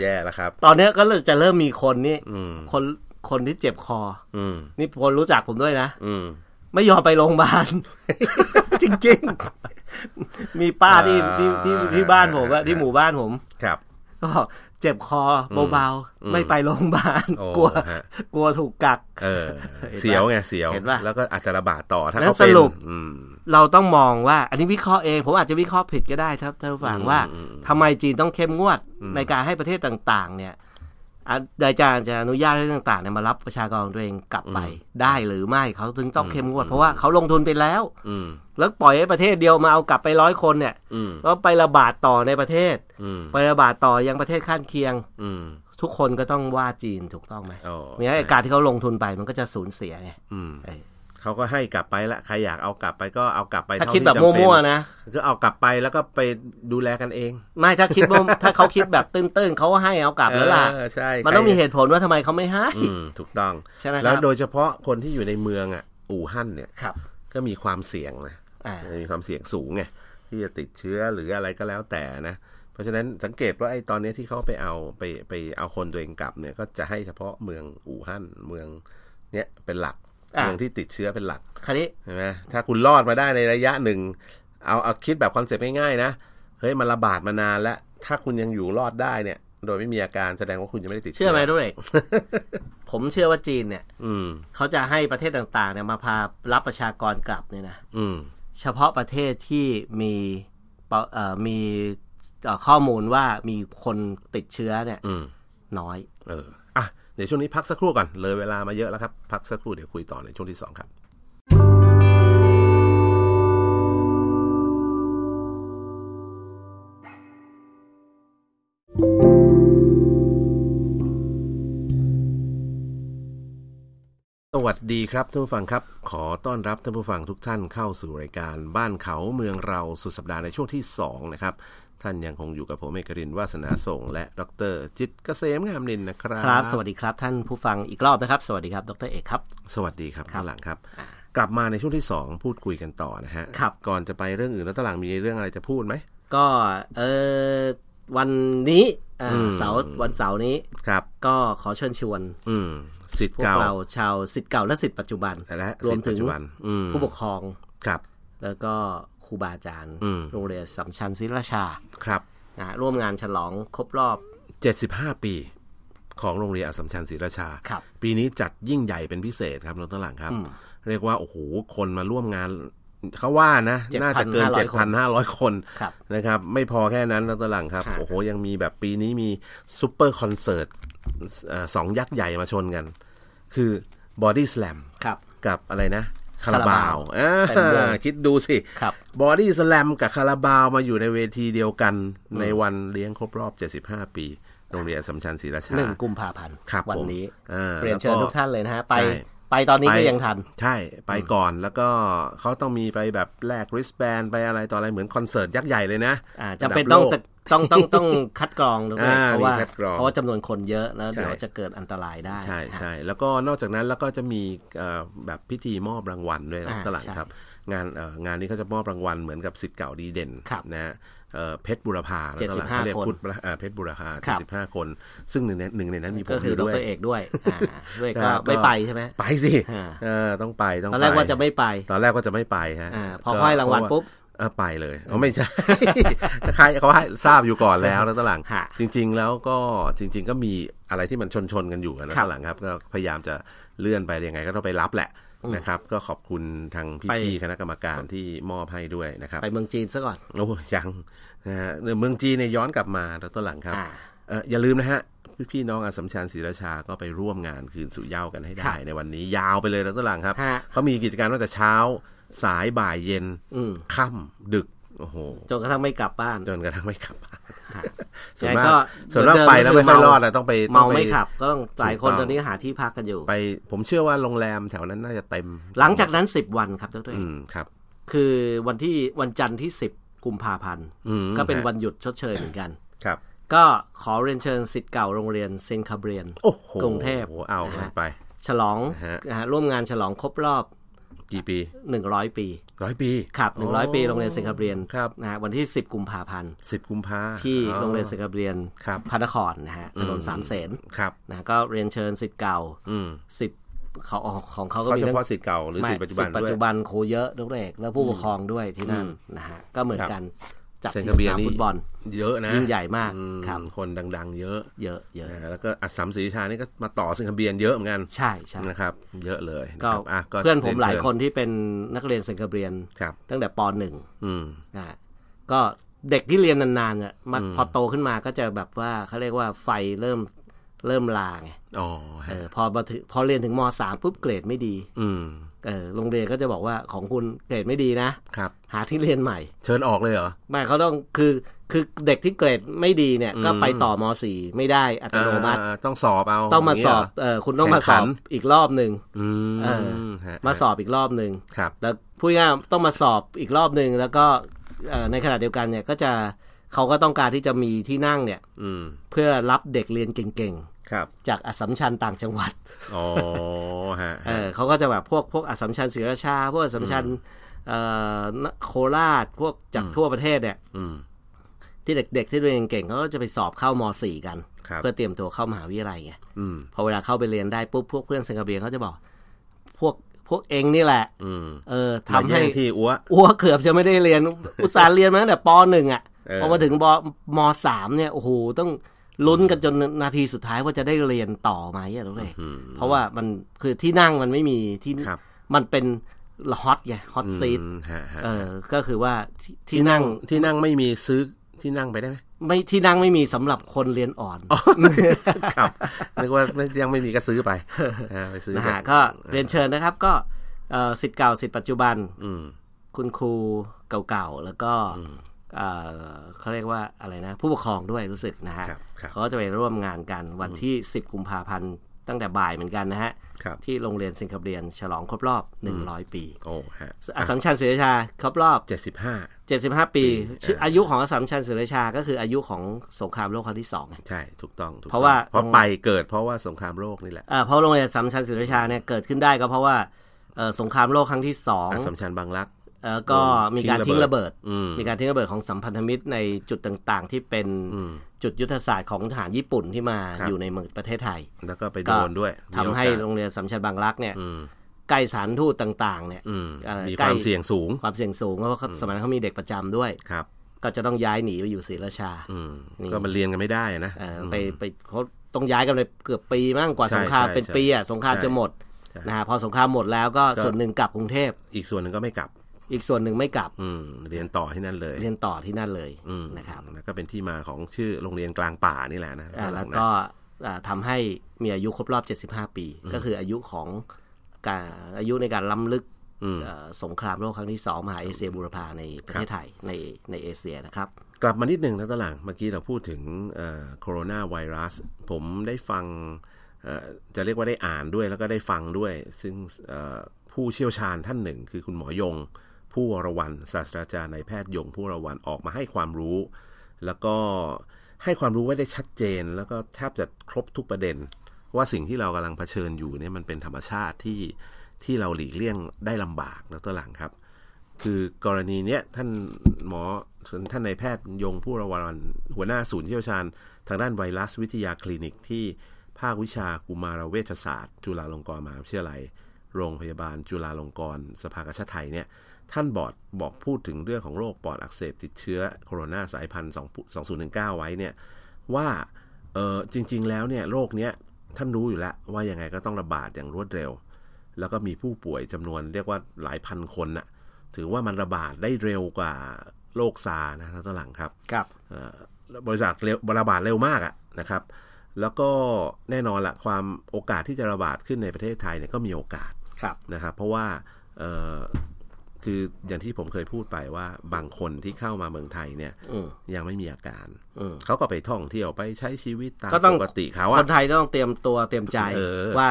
แย่แล้วครับ ตอนเนี้ยก็จะเริ่มมีคนนี่อืมคนคนที่เจ็บคอ อืมนี่คนรู้จักผมด้วยนะ อืมไม่ยอมไปโรงพยาบาลจริงๆ มีป้าที่ที่ที่ที่บ้านผมอะที่หมู่บ้านผม ครับก็บอก เจ็บคอเบาอืมๆไม่ไปโรงพยาบาลโอ้กลัวฮะกลัวถูกกักเออเห็นปะเสียวไงเสียวเห็นปะแล้วก็อาจจะระบาดต่อถ้าแล้วเขาเป็นสรุปอืมเราต้องมองว่า อันนี้วิเคราะห์เองผมอาจจะวิเคราะห์ผิดก็ได้ครับท่านผู้ฟังอืมว่าอืมทำไมจีนต้องเข้มงวดอืมในการให้ประเทศต่าง ๆ เนี่ย อะนายจารย์จะอนุญาตให้ต่างๆเนี่ยมารับประชากรของตัวเองกลับไปได้หรือไม่เขาถึงต้องเข้มงวด เพราะว่าเขาลงทุนไปแล้วอืมแล้วปล่อยให้ประเทศเดียวมาเอากลับไปร้อยคนเนี่ยอืมก็ไประบาดต่อในประเทศอืมไประบาดต่อยังประเทศข้างเคียงอืมทุกคนก็ต้องว่าจีนถูกต้องไหมอ๋อมีไอ้การที่เขาลงทุนไปมันก็จะสูญเสียไงอืม เออเขาก็ให้กลับไปละใครอยากเอากลับไปก็เอากลับไปถ้าเท่คิดแบบที่จำเป็นมั่วๆนะก็เอากลับไปแล้วก็ไปดูแลกันเอง ไม่ถ้าคิดว่าถ้าเขาคิดแบบตื้นๆเขาก็ให้เอากลับแล้วล่ะเออใช่มันต้องมีเหตุผลว่าทำไมเขาไม่ให้อืมถูกต้องใช่ไหมคแล้รัวบโดยเฉพาะคนที่อยู่ในเมืองอะอู่ฮั่นเนี่ยครับก็มีความเสี่ยงนะอ่ามีความเสี่ยงสูงไงที่จะติดเชื้อหรืออะไรก็แล้วแต่นะเพราะฉะนั้นสังเกตว่าไอ้ตอนนี้ที่เขาไปเอาไปไปเอาคนตัวเองกลับเนี่ยก็จะให้เฉพาะเมืองอู่ฮั่นเมืองเนี้ยเป็นหลักอะ เมืองที่ติดเชื้อเป็นหลักคราวนี้ใช่ไหมถ้าคุณรอดมาได้ในระยะหนึ่ง เอาเอาคิดแบบ concept ง่ายๆนะเฮ้ยมันระบาดมานานแล้ว ถ้าคุณยังอยู่รอดได้เนี่ย โดยไม่มีอาการแสดงว่าคุณจะไม่ได้ติดเชื้อไหมด้วย ผมเชื่อว่าจีนเนี่ย อืมเขาจะให้ประเทศต่างๆเนี่ยมาพารับประชากรกลับเนี่ยนะอืม เฉพาะประเทศที่มีปเอ่อมีเอ่อข้อมูลว่ามีคนติดเชื้อเนี่ยอืมน้อย เอออะ เดี๋ยวช่วงนี้พักสักครู่ก่อนเลยเวลามาเยอะแล้วครับ พักสักครู่เดี๋ยวคุยต่อในช่วงที่สองครับสวัสดีครับท่านผู้ฟังครับ ขอต้อนรับท่านผู้ฟังทุกท่านเข้าสู่รายการบ้านเขาเมืองเราสุดสัปดาห์ในช่วงที่สองนะครับ ท่านยังคงอยู่กับผมเอกรินทร์วาสนาส่ง และดรจิตรเกษมงามนินนะครับ ครับ สวัสดีครับท่านผู้ฟังอีกรอบนะครับ สวัสดีครับดรเอกครับ สวัสดีครับข้างหลังครับ กลับมาในช่วงที่สองพูดคุยกันต่อนะฮะครับก่อนจะไปเรื่องอื่นแล้วตางหลังมีเรื่องอะไรจะพูดไหม ก็เออวันนี้อ่าอืมเสาร์วันเสาร์นี้ครับก็ขอเชิญชวนอืมสิทธิ์พวกเก่าเราชาวสิทธิ์เก่าและสิทธิ์ปัจจุบันและรวมถึงสิทธิ์ปัจจุบันอืมผู้ปกครองครับ แล้วก็ค รูบาอาจารย์อืมโรงเรียนสัมชัญศรีราชาครับนะฮะร่วมงานฉลองครบรอบเจ็ดสิบห้าปี ของโรงเรียนอัสสัมชัญศรีราชาครับปีนี้จัดยิ่งใหญ่เป็นพิเศษครับรถตางหลังครับ เรียกว่า โอ้โห คนมาร่วมงานเขาว่านะ น่าจะเกิน 7,500เจ็ดพันห้าร้อยคนครับนะครับ ไม่พอแค่นั้นรถตางหลังครับครับ โอ้โห ยังมีแบบปีนี้มีซูเปอร์คอนเสิร์ตเอ่อสองยักษ์ใหญ่มาชนกัน คือบอดี้ส a ลมครับกับอะไรนะ คาราคาราบาบาวอ่าเต็มวงคิดดูสิครับบอดี้ส a ลมกับคาราบาวมาอยู่ในเวทีเดียวกันในวันเลี้ยงครบรอบ 75 ปีโรงเรียนอัสสัมชัญศรีราชาหนึ่งกุมภาพันธ์ครับวันผมนี้อ่าเรียนเชิญแล้วก็ทุกท่านเลยนะฮะ ไปใช่ ไปตอนนี้ไปก็ยังทัน ใช่ไปก่อนแล้วก็เขาต้องมีไปแบบแลกริสแบนไปอะไรต่ออะไรเหมือนคอนเสิร์ตยักษ์ใหญ่เลยนะอ่าจำเป็นระดับต้องโลกสกต้องต้องต้องคัดกรองด้วยอ่าเพราะว่ามีคัดกรองเพราะว่าจำนวนคนเยอะแล้วใช่เดี๋ยวจะเกิดอันตรายได้ ใช่ใช่แล้วก็นอกจากนั้นแล้วก็จะมีเอ่อแบบพิธีมอบรางวัลด้วยอ่าตลาดใช่ครับ งานเอ่องานนี้เขาจะมอบรางวัลเหมือนกับสิทธิ์เก่าดีเด่นครับนะฮะเอ่อเพชรบุรพาแล้วตลาด75เขาเรียกคนพุทธเอ่อเพชรบุรพาครับ75คน ซึ่งหนึ่งในหนึ่งในนั้นมีผมก็คืออยู่ดด้วยรเอกด้วยอ่าด้วยครัก็บไม่ก็ไปใช่ไหมไปสิอ่าเออต้องไปต้องตอนแรกไปว่าจะไม่ไป ตอนแรกก็จะไม่ไปฮะอ่าพอเขาให้รางวัลเพะปุ๊บเออไปเลยอ๋อไม่ใช่ใครเขาให้ทราบอยู่ก่อนแล้วแล้วตอนหลังฮะจริง ๆ แล้วก็จริง ๆ ก็มีอะไรที่มันชนชนๆกันอยู่นะครัตบอนหลังครับ ก็พยายามจะเลื่อนไปยังไงก็ต้องไปรับแหละ นะครับ ก็ขอบคุณทางไปพี่ๆคณะกรรมการที่มอบให้ด้วยนะครับ ไปเมืองจีนซะก่อนโอ้ยังนะฮะเมืองจีนเนี่ยย้อนกลับมาแล้วตอนหลังครับอ่าเอ่ออย่าลืมนะฮะพี่ๆน้องอาสสัมชัญศรีราชาก็ไปร่วมงานคืนสู่เหย้ากันให้ครัได้บในวันนี้ยาวไปเลยแล้วตอนหลังครับฮะเขามีกิจกรรมตั้งแต่เช้าสายบ่ายเย็นอืมค่ำดึก โอ้โหจนกระทั่งไม่กลับบ้านจนกระทั่งไม่กลับบ้านฮะส่วนยังไงมากก็ส่วนมากเดิมๆไปแล้วก็คือไม่ค่อยเมารอดอะต้องไปต้เมาองปไม่ขับ ก็ต้องหลายคนถูกต้องตอนนี้หาที่พักกันอยู่ ไป ผมเชื่อว่าโรงแรมแถวนั้นน่าจะเต็ม หลังจากนั้นสิบวันครับดรเออืกมครับ คือวันที่วันจันทร์ที่สิบกุมภาพันธ์อืมก็เป็นฮะวันหยุดชดเชยเหมือนกันครับ ก็ขอเรียนเชิญสิทธิ์เก่าโรงเรียนเซนคาเบรียนโอ้โหกรุงเทพเอานะฮะไป ฉลองฮะนะฮะร่วมงานฉลองครบรอบ กี่ปี100ปีร้อยปีครับโอ้100ปีโรงเรียนเซนคาเบรียนครับนะฮะวันที่10กุมภาพันธ์สิบกุมภาที่อ๋อโรงเรียนเซนคาเบรียนครับพระนครนะฮะถนนสามเสนครับนะก็เรียนเชิญสิทธิ์เก่าอืมสิทธิ์เขาของเขาก็เขามีเฉทั้งพาะสิทธิ์เก่าหรือไม่สิทธิ์ปัจจุบันปัจด้วยจุบันครูเยอะด้วยเอกแล้วผู้ปกครองด้วยที่นั่นนะฮะก็เหมือนกัน จัดเซนที่คาสเบียนามนี่ฟุตบอล เยอะนะยิ่งใหญ่มากอืมครับคนดัง ๆ เยอะ เยอะเยอะนะแล้วก็อัสสัมศรีราชานี่ก็มาต่อสิงคโปร์เยอะเหมือนกันใช่ใช่นะครับ เยอะเลยก็นะครับอะก็เพื่อนผมหลายเชิญคนที่เป็นนักเรียนเซนคาเบรียนครับตั้งแต่ปหนึ่งอืมนะฮะก็เด็กที่เรียนนานๆเนี่ยมาพอโตขึ้นมาก็จะแบบว่าเขาเรียกว่าไฟเริ่มเริ่มลาไงอ๋อเอฮะอพอมาถึงพอเรียนถึงมสามปุ๊บเกรดไม่ดี อืมเออ โรงเรียนก็จะบอกว่าของคุณเกรดไม่ดีนะครับ หาที่เรียนใหม่ เชิญออกเลยเหรอไม่เขาต้องคือคือเด็กที่เกรดไม่ดีเนี่ยอืมก็ไปต่อมสี่ไม่ได้อัตโนมัติอ่าต้องสอบเอาต้องมาสอบย่งเงี้ยเหรเออคุณต้องมาแข่งขัสอนบอีกรอบหนึ่งอืมเออฮะมาสอบอีกรอบหนึ่งครับแล้วพูดง่ายๆต้องมาสอบอีกรอบหนึ่งแล้วก็เอ่อในขณะเดียวกันเนี่ยก็จะเขาก็ต้องการที่จะมีที่นั่งเนี่ยอืมเพื่อรับเด็กเรียนเก่งครับๆ จากอัสสัมชัญต่างจังหวัดอ๋อฮะเออเขาก็จะแบบพวกพวกอัสสัมชัญศรีราชา พวกอัสสัมชัญเอ่อนโคราชพวกจากทั่วประเทศเนี่ยอืมที่เด็ก ๆ ที่เรียนเก่งเขาก็จะไปสอบเข้ามสี่กันครับเพื่อเตรียมตัวเข้ามหาวิทยาลัยไงอืมพอเวลาเข้าไปเรียนได้ปุ๊บพวกเพื่อนสิงคโปร์เขาจะบอก พวกพวกเองนี่แหละอืมเออทำทำให้ให้ที่อ้วอ้วกเกือบจะไม่ได้เรียน อุตส่าห์เรียนมาตั้งแต่ปหนึ่งอะเออพอมาถึงบมสามเนี่ยโอ้โหต้อง ลุ้นกันจนนาทีสุดท้ายว่าจะได้เรียนต่อไหมอะทุกเลยอืมเพราะว่ามันคือที่นั่งมันไม่มีที่ครับมันเป็นฮอตไงฮอตซีทอืมฮะฮะเออ ก็คือว่าที่ที่นั่งที่นั่งไม่มีซื้อที่นั่งไปได้ไหมไม่ที่นั่งไม่มีสำหรับคนเรียนอ่อนครับนึกว่าไม่ยังไม่มีก็ซื้อไปอ่าไปซื้อนะไปฮะก็เรียนเชิญนะครับ ก็เอ่อสิทธิ์เก่าสิทธิ์ปัจจุบันอืมคุณครูเก่าๆแล้วก็ เอ่อเขาเรียกว่าอะไรนะ ผู้ปกครองด้วยรู้สึกนะฮะครับครับเขาก็จะไปร่วมงานกันวันที่ 10 กุมภาพันธ์ตั้งแต่บ่ายเหมือนกันนะฮะครับที่โรงเรียนสิงคโปร์ฉลองครบรอบ 100 ปีโอ้ฮะอัสสัมชัญศรีราชาครบรอบเจ็ดสิบห้า75 ปีชื่ออายุของอัสสัมชัญศรีราชาก็คืออายุของสงครามโลกครั้งที่สองไงใช่ถูกต้องถูกต้องเพราะว่าเพราะไปเกิดเพราะว่าสงครามโลกนี่แหละเอ่อเพราะโรงเรียนอัสสัมชัญศรีราชาเนี่ยเกิดขึ้นได้ก็เพราะว่าเอ่อสงครามโลกครั้งที่สองอัสสัมชัญบางรัก เอ่อก็มีการทิ้ทิ้งงระระเบิเบิดดอืมมีการทิ้งระเบิดของสัมพันธมิตรในจุดต่างๆ ที่เป็นอืมจุดยุทธศาสตร์ของทหารญี่ปุ่นที่มาครับอยู่ในเมืองประเทศไทย แล้วก็ไปโดนด้วยทำให้มีโอกาสโรงเรียนสัมชัญบางรักเนี่ยอืมใกล้สถารทูตต่างๆ เนี่ยอืมเอ่อมีใกล้ความเสี่ยงสูง ความเสี่ยงสูงเพราะว่าเขาสมัยนั้นเขามีเด็กประจำด้วยครับ ก็จะต้องย้ายหนีไปอยู่ศรีราชาอืมนี่ก็มันเรียนกันไม่ได้นะเอ่อไปไปเขาต้องย้ายกันไปเกือบปีมั่งกว่าใช่สงครามใช่เป็นใช่ปีอะสงครามใช่จะหมดใช่นะฮะพอสงครามหมดแล้วก็ก็ส่วนหนึ่งกลับกรุงเทพ อีกส่วนหนึ่งก็ไม่กลับ อีกส่วนหนึ่งไม่กลับอืมเรียนต่อที่นั่นเลย เรียนต่อที่นั่นเลยอืมนะครับแล้วก็เป็นที่มาของชื่อโรงเรียนกลางป่านี่แหละนะอ่าแล้วก็อ่าทำให้มีอายุครบรอบ 75 ปี ก็คืออายุของการอายุในการล้ำลึกเอ่อสงครามโลกครั้งที่สองมหาเอเชียบูรพาในประเทศไทยในในเอเชียนะครับ กลับมานิดหนึ่งนะตะหลังเมื่อกี้เราพูดถึงโคโรนาไวรัส ผมได้ฟังเอ่อจะเรียกว่าได้อ่านด้วยแล้วก็ได้ฟังด้วย ซึ่งเอ่อผู้เชี่ยวชาญท่านหนึ่ง คือคุณหมอยง ผู้วรวันศาสตราจารย์นายแพทย์ยงผู้วรวันออกมาให้ความรู้ แล้วก็ให้ความรู้ไว้ได้ชัดเจน แล้วก็แทบจะครบทุกประเด็น ว่าสิ่งที่เรากำลังเผชิญอยู่เนี่ยมันเป็นธรรมชาติที่ที่เราหลีกเลี่ยงได้ลำบากนะตัวหลังครับ คือกรณีเนี้ยท่านหมอท่านนายแพทย์ยงผู้ระวันหัวหน้าศูนย์เชี่ยวชาญ ทางด้านไวรัสวิทยาคลินิกที่ภาควิชากุมารเวชศาสตร์ จุฬาลงกรณ์มหาวิทยาลัย โรงพยาบาลจุฬาลงกรณ์สภากาชาติไทยเนี่ย ท่านบอดบอกพูดถึงเรื่องของโรคปอดอักเสบติดเชื้อโคโรนาสายพันธุ์2019 ไว้เนี่ยว่าเออจริง ๆ แล้วเนี่ยโรคเนี้ยท่านรู้อยู่แล้วว่ายังไงก็ต้องระบาดอย่างรวดเร็ว แล้วก็มีผู้ป่วยจำนวนเรียกว่าหลายพันคนน่ะถือว่ามันระบาดได้เร็วกว่าโรคซาร์นะตอนหลังครับครับเอ่อบริษัทเร็วระบาดเร็วมากอะนะครับ แล้วก็แน่นอนละความโอกาสที่จะระบาดขึ้นในประเทศไทยเนี่ยก็มีโอกาสครับนะครับ เพราะว่าเอ่อ คืออย่างที่ผมเคยพูดไปว่าบางคนที่เข้ามาเมืองไทยเนี่ยอืมยังไม่มีอาการอืมเขาก็ไปท่องเที่ยวไปใช้ชีวิตตามก็ต้องปกติเขาคอะนไทยต้องเตรียมตัวเตรียมใจเออว่า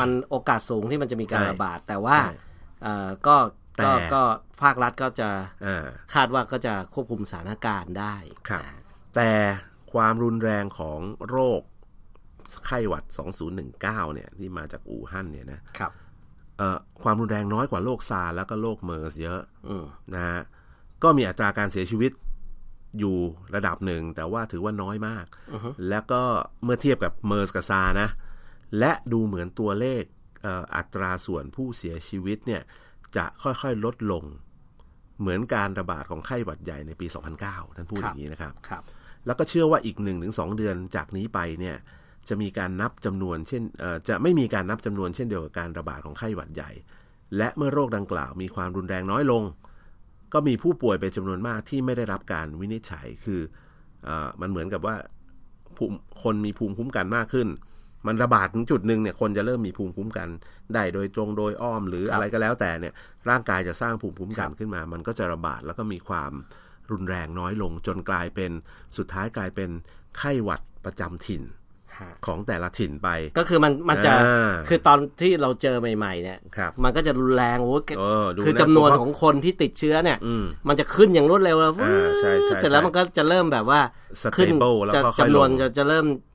มันโอกาสสูงที่มันจะมีการใช่ระบาด แต่ว่าใช่เอ่อก็แต่ก็ก็ภาครัฐก็จะอ่าคาดว่าก็จะควบคุมสถานการณ์ได้ครับนะแต่ความรุนแรงของโรคไข้หวัด 2019 เนี่ยที่มาจากอู่ฮั่นเนี่ยนะครับเอ่อ ความรุนแรงน้อยกว่าโรคซาร์แล้วก็โรคเมอร์สเยอะอืมนะฮะก็มีอัตราการเสียชีวิตอยู่ระดับหนึ่ง แต่ว่าถือว่าน้อยมากแล้วก็เมื่อเทียบกับเมอร์สกับซาร์นะ และดูเหมือนตัวเลขเอ่ออัตราส่วนผู้เสียชีวิตเนี่ยจะค่อยๆลดลง เหมือนการระบาดของไข้หวัดใหญ่ในปี 2009 ท่านพูดคอรับย่างนี้นะครับครับแล้วก็เชื่อว่าอีก1นถึงสเดือนจากนี้ไปเนี่ย จะมีการนับจำนวนเช่นเอ่อจะไม่มีการนับจำนวนเช่นเดียวกับการระบาดของไข้หวัดใหญ่ และเมื่อโรคดังกล่าวมีความรุนแรงน้อยลง ก็มีผู้ป่วยเป็นจำนวนมากที่ไม่ได้รับการวินิจฉัยคือเออมันเหมือนกับว่าภูมิคนมีภูมิคุ้มกันมากขึ้น มันระบาดถึงจุดหนึ่งเนี่ยคนจะเริ่มมีภูมิคุ้มกัน ได้โดยตรงโดยอ้อมหรือครับอะไรก็แล้วแต่เนี่ยร่างกายจะสร้างภูมิคุ้มกันครับขึ้นมา มันก็จะระบาดแล้วก็มีความรุนแรงน้อยลง จนกลายเป็นสุดท้ายกลายเป็นไข้หวัดประจำถิ่นฮะ ของแต่ละถิ่นไป ก็คือมันมันจะอ่าคือตอนที่เราเจอใหม่ ๆ เนี่ยครับมันก็จะรุนแรงโอ้ยเออดูคือนะจำนวนผมว่าของคนที่ติดเชื้อเนี่ยอืมมันจะขึ้นอย่างรวดเร็วแล้วอ่าใช่ใช่เสร็จแล้วใช่มันก็จะเริ่มแบบว่าขึ้น Stable แล้วจะก็ค่อยจำนวนลงจะจะเริ่มเอ่อ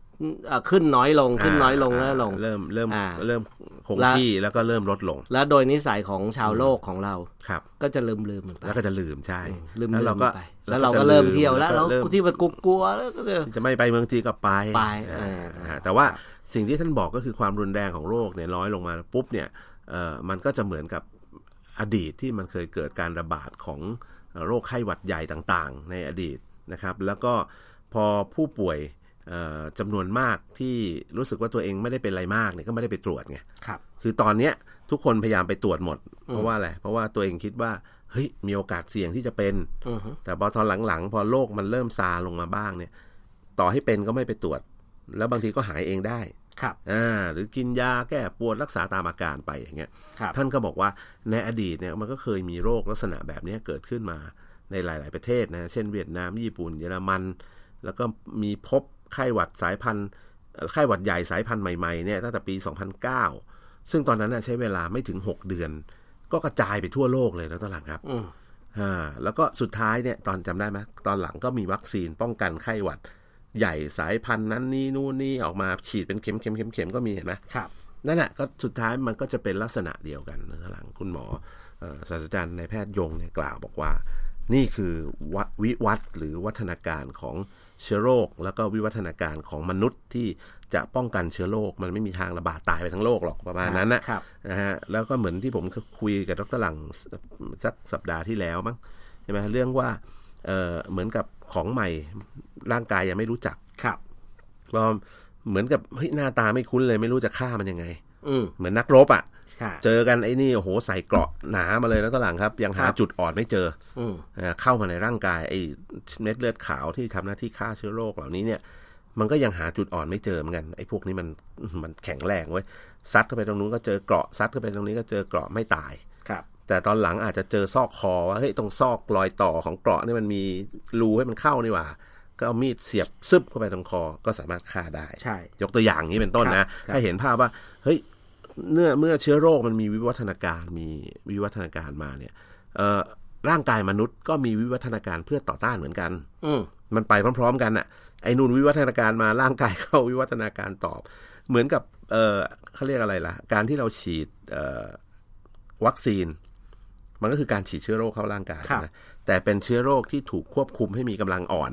ขึ้นน้อยลงขึ้นน้อยลงาน้อยลง เริ่มเริ่มอ่าเริ่มคงแล้วที่แล้วก็เริ่มลดลง แล้วโดยนิสัยของชาวโลกของเราครับ ก็จะลืมลืมๆมันไปแล้วก็จะลืมใช่ลืมแล้วลืเรามก็ไปแล้วเราก็เริ่มเที่ยวแล้วก็เราเริ่มที่มันกลัวๆแล้วก็จะจะไม่ไปเมืองจีนก็ไปไปอ่าเอออ่าแต่ว่าสิ่งที่ท่านบอกก็คือความรุนแรงของโรคเนี่ยน้อยลงมาปุ๊บเนี่ยเอ่อมันก็จะเหมือนกับอดีตที่มันเคยเกิดการระบาดของโรคไข้หวัดใหญ่ต่างๆ ในอดีตนะครับ แล้วก็พอผู้ป่วยเอ่อ จำนวนมากที่รู้สึกว่าตัวเองไม่ได้เป็นอะไรมากเนี่ยก็ไม่ได้ไปตรวจไงครับคือตอนเนี้ยทุกคนพยายามไปตรวจหมด เพราะว่าอะไรเพราะว่าตัวเองคิดว่าเฮ้ยมีโอกาสเสี่ยงที่จะเป็นอือฮึแต่พอตอนหลังๆ พอโรคมันเริ่มซาลงมาบ้างเนี่ย ต่อให้เป็นก็ไม่ไปตรวจ แล้วบางทีก็หายเองได้ครับอ่าหรือกินยาแก้ปวดรักษาตามอาการไปอย่างเงี้ยครับท่านก็บอกว่าในอดีตเนี่ยมันก็เคยมีโรคลักษณะแบบเนี้ยเกิดขึ้นมาในหลาย ๆ ประเทศนะเช่นเวียดนามญี่ปุ่น เยอรมัน แล้วก็มีพบ ไข้หวัดสายพันธุ์เอ่อไข้หวัดใหญ่สายพันธุ์ใหม่ๆเนี่ยตั้งแต่ปี 2009 ซึ่งตอนนั้นนะใช้เวลาไม่ถึง 6 เดือน ก็กระจายไปทั่วโลกเลยนะตอนหลังครับอืมอ่าแล้วก็สุดท้ายเนี่ยตอนจำได้ไหมตอนหลังก็มีวัคซีนป้องกันไข้หวัด ใหญ่สายพันธุ์นั้นนี่นู่นนี่ออกมาฉีดเป็นเข็มเข็มเข็มเข็มก็มีเห็นไหมครับนั่นแหละก็สุดท้ายมันก็จะเป็นลักษณะเดียวกันนะหลังคุณหมอเอ่อศาสตราจารย์นายแพทย์ยงเนี่ยกล่าวบอกว่า นี่คือววิวัฒน์หรือวัฒนาการของ เชื้อโรค แล้วก็วิวัฒนาการของมนุษย์ที่จะป้องกันเชื้อโรคมันไม่มีทางระบาดตายไปทั้งโลกหรอกประมาณนั้นนะครับนะฮะแล้วก็เหมือนที่ผมคุยกับดรหลังสักสัปดาห์ที่แล้วมั้งใช่ไหมเรื่องว่าเอ่อเหมือนกับของใหม่ร่างกายยังไม่รู้จักครับพอเหมือนกับเฮ้ยหน้าตาไม่คุ้นเลย ไม่รู้จะฆ่ามันยังไงอืมเหมือนนักรบอะใช่ เจอกันไอ้นี่โอ้โหใส่เกราะหนามาเลยแล้วตอนหลังครับ ยังหาครับจุดอ่อนไม่เจออืมเอ่อเข้ามาในร่างกายไอ้เม็ดเลือดขาวที่ทำหน้าที่ฆ่าเชื้อโรคเหล่านี้เนี่ย มันก็ยังหาจุดอ่อนไม่เจอเหมือนกันไอ้พวกนี้มันมันแข็งแรงเว้ยซัดเข้าไปตรงนู้นก็เจอเกราะซัดเข้าไปตรงนี้ก็เจอเกราะไม่ตายครับ แต่ตอนหลังอาจจะเจอซอกคอว่าเฮ้ยตรงซอกรอยต่อของเกราะนี่มันมีรูให้มันเข้านี่หว่าก็เอามีดเสียบซึบเข้าไปตรงคอก็สามารถฆ่าได้ ใช่ ยกตัวอย่างนี้เป็นต้นครันะบครับให้เห็นภาพว่า เฮ้ย เมื่อเมื่อเชื้อโรคมันมีวิวัฒนาการมีวิวัฒนาการมาเนี่ยเอ่อร่างกายมนุษย์ก็มีวิวัฒนาการเพื่อต่อต้านเหมือนกัน อืมมันไปพร้อม ๆ กันน่ะไอ้นู่นวิวัฒนาการมาร่างกายเข้าวิวัฒนาการตอบ เหมือนกับเออเขาเรียกอะไรล่ะ การที่เราฉีดเอ่อวัคซีน มันก็คือการฉีดเชื้อโรคเข้าร่างกายครับนะแต่เป็นเชื้อโรคที่ถูกควบคุมให้มีกำลังอ่อน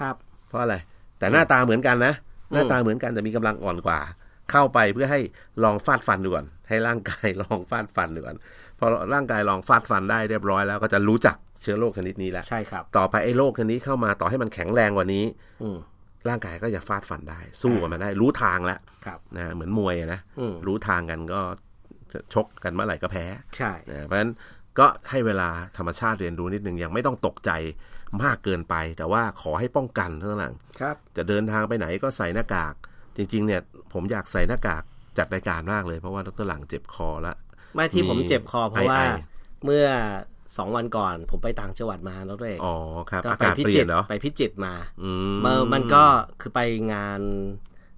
ครับ เพราะอะไร แต่หน้าตาเหมือนกันนะหน้าตาเหมือนกันแต่มีกำลังอ่อนกว่า เข้าไปเพื่อให้ลองฟาดฟันดูก่อนให้ร่างกายลองฟาดฟันดูก่อนพอร่างกายลองฟาดฟันได้เรียบร้อยแล้วก็จะรู้จักเชื้อโรคชนิดนี้แล้วใช่ครับ ต่อไปไอ้โรคชนิดเข้ามาต่อให้มันแข็งแรงกว่านี้ อืมร่างกายก็จะฟาดฟันได้ สู้กับมันได้ รู้ทางแล้วครับนะเหมือนมวยอะนะอืมรู้ทางกันก็ชกกันเมื่อไหร่ก็แพ้ใช่นะเพราะฉะนั้นก็ให้เวลาธรรมชาติเรียนรู้นิดนึงยังไม่ต้องตกใจมากเกินไป แต่ว่าขอให้ป้องกันเท่านั้นครับ จะเดินทางไปไหนก็ใส่หน้ากาก จริง ๆ เนี่ย ผมอยากใส่หน้ากากจัดรายการมากเลยเพราะว่าดรหลังเจ็บคอแล้วไม่ที่ผมเจ็บคอเพราะว่าไอเมื่อสองวันก่อน ผมไปต่างจังหวัดมาแล้วด้วยอ๋อครับก็อาไปกาศพิเปลี่จิยตนรเหรอไปพิจิตรมาอืมเมื่อมันก็คือไปงาน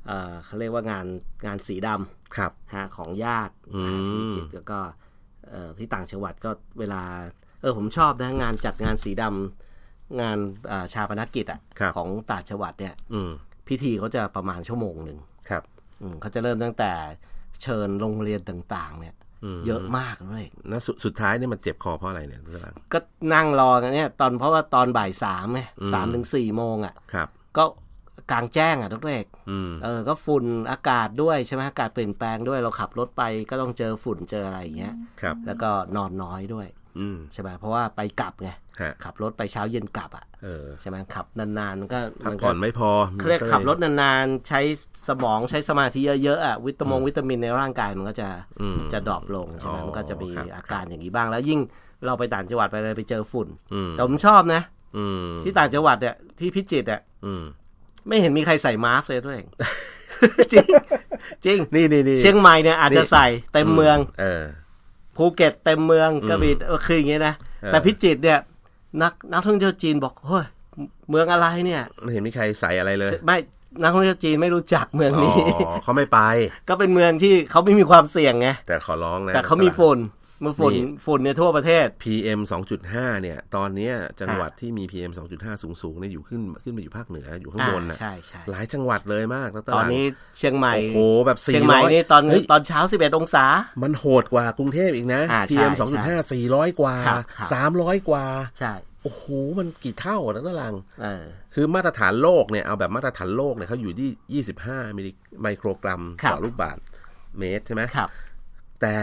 เอ่อเขาเรียกว่างานงานสีดำครับฮะของญาติอืมอ่าที่พิจิตรแล้วก็เอ่อที่ต่างจังหวัดก็เวลา เออผมชอบนะงานจัดงานสีดำงานอ่าชาปนกิจอะครับของต่างจังหวัดเนี่ยอืมพิธีเขาจะประมาณชั่วโมงหนึ่งครับอืม เขาจะเริ่มตั้งแต่เชิญโรงเรียนต่างๆ เนี่ยอืมเยอะมากเลยแล้วสุดสุดท้ายเนี่ยมันเจ็บคอเพราะอะไรเนี่ยดรหลังก็นั่งรอกันเนี่ย ตอนเพราะว่าตอนบ่ายสามไงอืมสามถึงสี่โมงอะครับ ก็กลางแจ้งอะทุกเรกอืมเออ ก็ฝุ่นอากาศด้วยใช่ไหมอากาศเปลี่ยนแปลงด้วยเราขับรถไปก็ต้องเจอฝุ่นเจออะไรอย่างเงี้ยครับ แล้วก็นอนน้อยด้วยอืมใช่ไหมเพราะว่าไปกลับไงฮะ ขับรถไปเช้าเย็นกลับอะเออใช่ไหมขับนานๆมันก็พักมันผ่อนไม่พอเขาเรียกก็ลขับรถนานๆ ใช้สมองใช้สมาธิเยอะๆอะวิตามงวิตามินในร่างกายมันก็จะอืมจะ drop ลงใช่ไหมอ๋อมันก็จะมีครับอาการอย่างนี้บ้างแล้วยิ่งเราไปต่างจังหวัดไปเลยไปเจอฝุ่นอืมแต่ผมชอบนะอืมที่ต่างจังหวัดเนี่ยที่พิจิตรอะอืมไม่เห็นมีใครใส่มาสก์เลยด้วยจริงจริงนี่นี่นี่เชียงใหม่เนี่ยอาจจะใส่เต็มเมือง เออภูเก็ตเต็มเมืองอืมกระบี่เออคืออย่างงี้นะเออแต่พิจิตรเนี่ย นักนักท่องเที่ยวจีนบอกเฮ้ยเมืองอะไรเนี่ยไม่เห็นมีใครใส่อะไรเลย ไม่นักท่องเที่ยวจีนไม่รู้จักเมืองอ๋อนี้เขาไม่ไป ก็เป็นเมืองที่เขาไม่มีความเสี่ยงไงแต่ขอร้องนะแต่เขามีฝุ่น มันฝุ่นนี่ฝุ่นเนี่ยทั่วประเทศ PM 2.5 เนี่ย ตอนเนี้ยจังหวัดที่มี PM 2.5 สูงๆเนี่ยอยู่ขึ้นขึ้นมาอยู่ภาคเหนืออยู่ข้างบนนะอ่าใช่ใช่หลายจังหวัดเลยมากดรตอนนี้เชียงใหม่โอ้โหแบบ400เชียงใหม่นี่ตอนเฮ้ยตอนเช้า 11 องศา มันโหดกว่ากรุงเทพอีกนะอ่าใช่ PM ใช่2.5 400 กว่าครับครับ300 กว่าใช่โอ้โห มันกี่เท่าอะนักตลังเออคือมาตรฐานโลกเนี่ย เอาแบบมาตรฐานโลกเนี่ยเขาอยู่ที่ 25 มิลลิไมโครกรัมครับต่อลูกบาศก์เมตรใช่ไหมครับแต่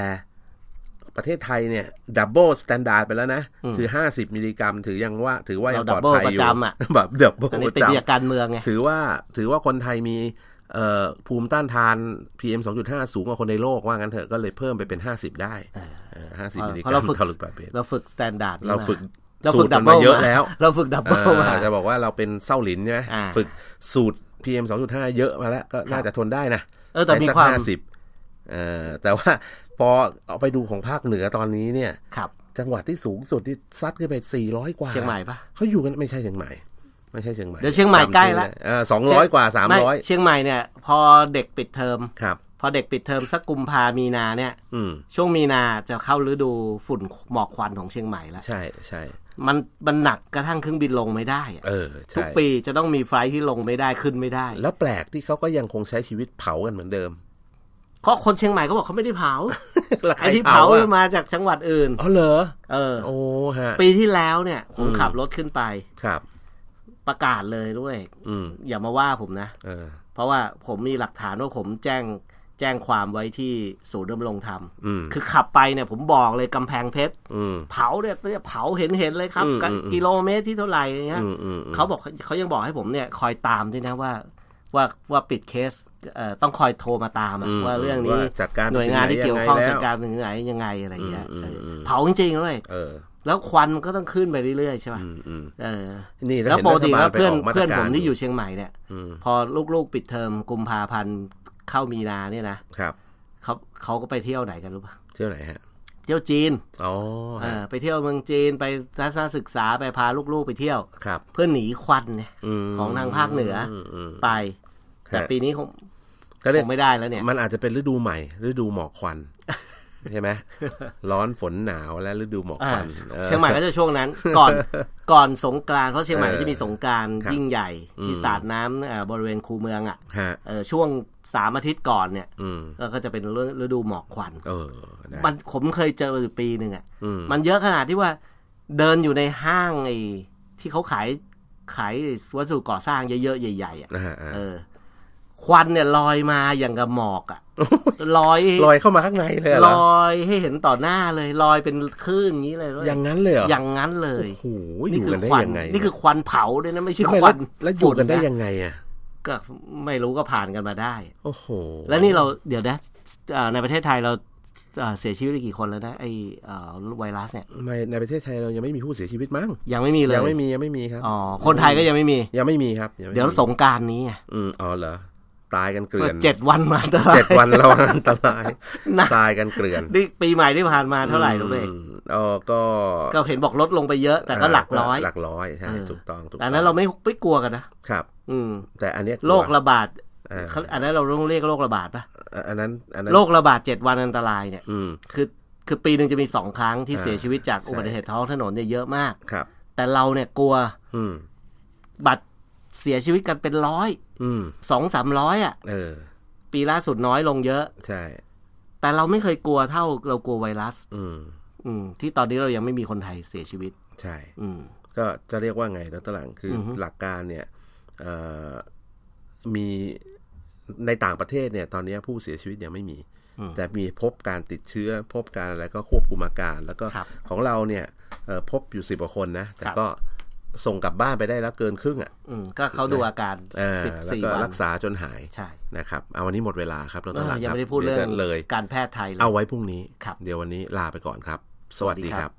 ประเทศไทยเนี่ยดับเบิลสแตนดาร์ดไปแล้วนะอืมคือ 50 มิลลิกรัม ถือยังว่าถือว่ายังเราปลอดภัย double อยู่ประจำอะแบบดับเบิลอันปนี้ระติดจจากการเมืองไงำถือว่าถือว่าคนไทยมีเอ่อภูมิต้านทาน PM 2.5 สูงกว่าคนในโลกว่างั้นเถอะก็เลยเพิ่มไปเป็น 50 ได้เออเออ50 มิลลิกเพรัราะเรามฝึกต่อลูกบาศก์เมตรเราฝึกสแตนดาร์ดเราฝึกเราฝึกสูตรดับมันเบิลมาเยอะแล้ว เราฝึกดับเอเบิลมาอจะบอกว่าเราเป็นเส้าหลินใช่ไหมอ่าฝึกสูตร PM 2.5 เยอะมาแล้วก็น่าจะทนได้นะ เออแต่มีได้สักความห้าสิบเออแต่ว่า พอเอาไปดูของภาคเหนือตอนนี้เนี่ย ครับ จังหวัดที่สูงสุดที่ซัดขึ้นไป 400 กว่าเชียงใหม่ปะเขาอยู่กันไม่ใช่เชียงใหม่ ไม่ใช่เชียงใหม่เดี๋ยวเชียงใหม่ใกล้ละเออสองร้อยกว่าสามไม่ร้อยเชียงใหม่เนี่ยพอเด็กปิดเทอมครับพอเด็กปิดเทอมสักกุมภามีนาเนี่ยอืมช่วงมีนาจะเข้าฤดูฝุ่นหมอกควันของเชียงใหม่แล้ว ใช่ใช่มันมันหนักกระทั่งเครื่องบินลงไม่ได้อะเออทุกใช่ปีจะต้องมีไฟล์ที่ลงไม่ได้ขึ้นไม่ได้ แล้วแปลกที่เขาก็ยังคงใช้ชีวิตเผากันเหมือนเดิม เพราะคนเชียงใหม่ก็บอกเขาไม่ได้เผาแล้วใครไอ้ที่เผาอะมาจากจังหวัดอื่นอ๋อเหรอเออโอ้ฮะปีที่แล้วเนี่ยผมอืมขับรถขึ้นไปครับ ประกาศเลยด้วยอืมอย่ามาว่าผมนะเออเพราะว่าผมมีหลักฐานว่าผมแจ้งแจ้งความไว้ที่ศูนย์ดำรงธรรมอืมคือขับไปเนี่ยผมบอกเลยกำแพงเพชรอืมเผาเนี่ยเนี่ยเผาเห็นเห็นเลยครับอืมกะอืมอืมกิโลเมตรที่เท่าไหร่อย่างเงี้ยอืมอืมอืมเขาบอกเขายังบอกให้ผมเนี่ย คอยตามด้วยนะว่า ว่าว่าปิดเคสเอ่อ ต้องคอยโทรมาตามอะอืมว่าเรื่องนี้ว่าจัดการหน่วยงานที่เกี่ยวข้องไปถึจัดไหนการเป็นยังไงยังไงอะไรอย่างเงี้ยอืมเอออมเผาจริงๆเลยเออแล้วควันมันก็ต้องขึ้นไปเรื่อยๆใช่ป่ะอืมอืมเออนี่แล้วปกติแล้วเพื่อนรัฐบาลไปกมาตรเพื่อนการผมที่อยู่เชียงใหม่เนี่ยอืมพอลูกๆปิดเทอมกุมภาพันธ์เข้ามีนาเนี่ยนะครับเขาเขาก็ไปเที่ยวไหนกันรู้ป่ะเที่ยวไหนฮะเที่ยวจีนอ๋อเอฮะอไปเที่ยวเมืองจีนไปทัศนศึกษาไปพาลูกๆไปเที่ยวครับ เพื่อหนีควันเนี่ยมของทางภาคเหนือมอืมไป แต่ฮะปีนี้คงก็เรียคกงไม่ได้แล้วเนี่ย มันอาจจะเป็นฤดูใหม่ ฤดูหมอกควันใช่ไหมร้อนฝนหนาวและฤดูหมอกควันออเชียงใหม่ก็จะช่วงนั้น ก่อนก่อนสงกรานต์เพราะเชียงใหม่เออจะมีสงกรานต์ครับยิ่งใหญ่ที่อืมสาดน้ำเอ่อบริเวณคูเมืองอะฮะเออช่วงสามอาทิตย์ก่อนเนี่ยอืมก็จะเป็นฤดูหมอกควันเออได้มันผมเคยเจออยู่ปีหนึ่งอะอืมมันเยอะขนาดที่ว่าเดินอยู่ในห้างไอ้ที่เขาขายขายวัสดุก่อสร้างเยอะๆใหญ่ๆอะนะฮะอ่าเออ ควันเนี่ยลอยมาอย่างกับหมอกอะลอยลอยเข้ามาข้างในเลยเหรลออยให้เห็นต่อหน้าเลยลอยเป็นคลื่นอย่างนี้เลยอย่างนั้นเลยเหรออย่างนั้นเลยโอ้โหอนี่ยู่คืกันได้ควันยังไงนี่คือควันเผาด้วยนะไม่ใช่ไม่ควันแล้วแล้วอยู่กันได้ฝุ่ะยังไงอะก็ไม่รู้ก็ผ่านกันมาได้ โอ้โห แล้วนี่เราเดี๋ยวนะเอ่อในประเทศไทยเราเอ่อเสียชีวิตไปกี่คนแล้วนะไอเอ่อไวรัสเนี่ยไม่ในประเทศไทยเรายังไม่มีผู้เสียชีวิตมั้งยังไม่มีเลยยังไม่มียังไม่มีครับอ๋อคนไทยก็ยังไม่มียังไม่มีครับงไม่มีเดี๋ยวสงกรารนี้ไงอืมอ๋อเหรอ ตายกันเกลื่อนเจ็ดวันมาตลอดเจ็ดวันระวังอันตรายนะตายกันเกลื่อนนี่ปีใหม่ที่ผ่านมาเท่าไหร่ลูกเอกอืมเออก็ก็เห็นบอกลดลงไปเยอะ แต่ก็หลักร้อย หลักร้อยใช่เออถูกต้องถูกอันนั้นเราไม่ไม่กลัวกันนะครับ อืม แต่อันเนี้ยกลัวโรคระบาดเออเขาอันนั้นเราต้องเรียกโรคระบาดปะอันนั้นอันนั้นโรคระบาดเจ็ดวันอันตรายเนี่ยอืมคือคือปีหนึ่งจะมีสองครั้งที่อ่าเสียชีวิตจากใช่อุบัติเหตุท้องถนนเนี่ยเยอะมากครับ แต่เราเนี่ยกลัวอืมบัตร เสียชีวิตกันเป็นร้อยอืมสองสามร้อยอะเออปีล่าสุดน้อยลงเยอะ ใช่ แต่เราไม่เคยกลัวเท่าเรากลัวไวรัส อืม อืม ที่ตอนนี้เรายังไม่มีคนไทยเสียชีวิต ใช่ อืม ก็จะเรียกว่าไงดรหลังคือออฮึหลักการเนี่ยเอ่อมีในต่างประเทศเนี่ย ตอนนี้ผู้เสียชีวิตยังไม่มี แต่มีพบการติดเชื้อ พบการอะไรก็ควบคุมอาการ แล้วก็ครับของเราเนี่ยเอ่อพบอยู่สิบกว่าคนนะ แต่ครับก็ ส่งกลับบ้านไปได้แล้วเกินครึ่งอะก็เขาดูอาการสิบสี่วันรักษาจนหายใช่นะครับเอาวันนี้หมดเวลาครับเราต้องลายังไม่ได้พูดเรื่องเลยการแพทย์ไทยเอาไว้พรุ่งนี้ เดี๋ยววันนี้ลาไปก่อนครับ สวัสดีครับ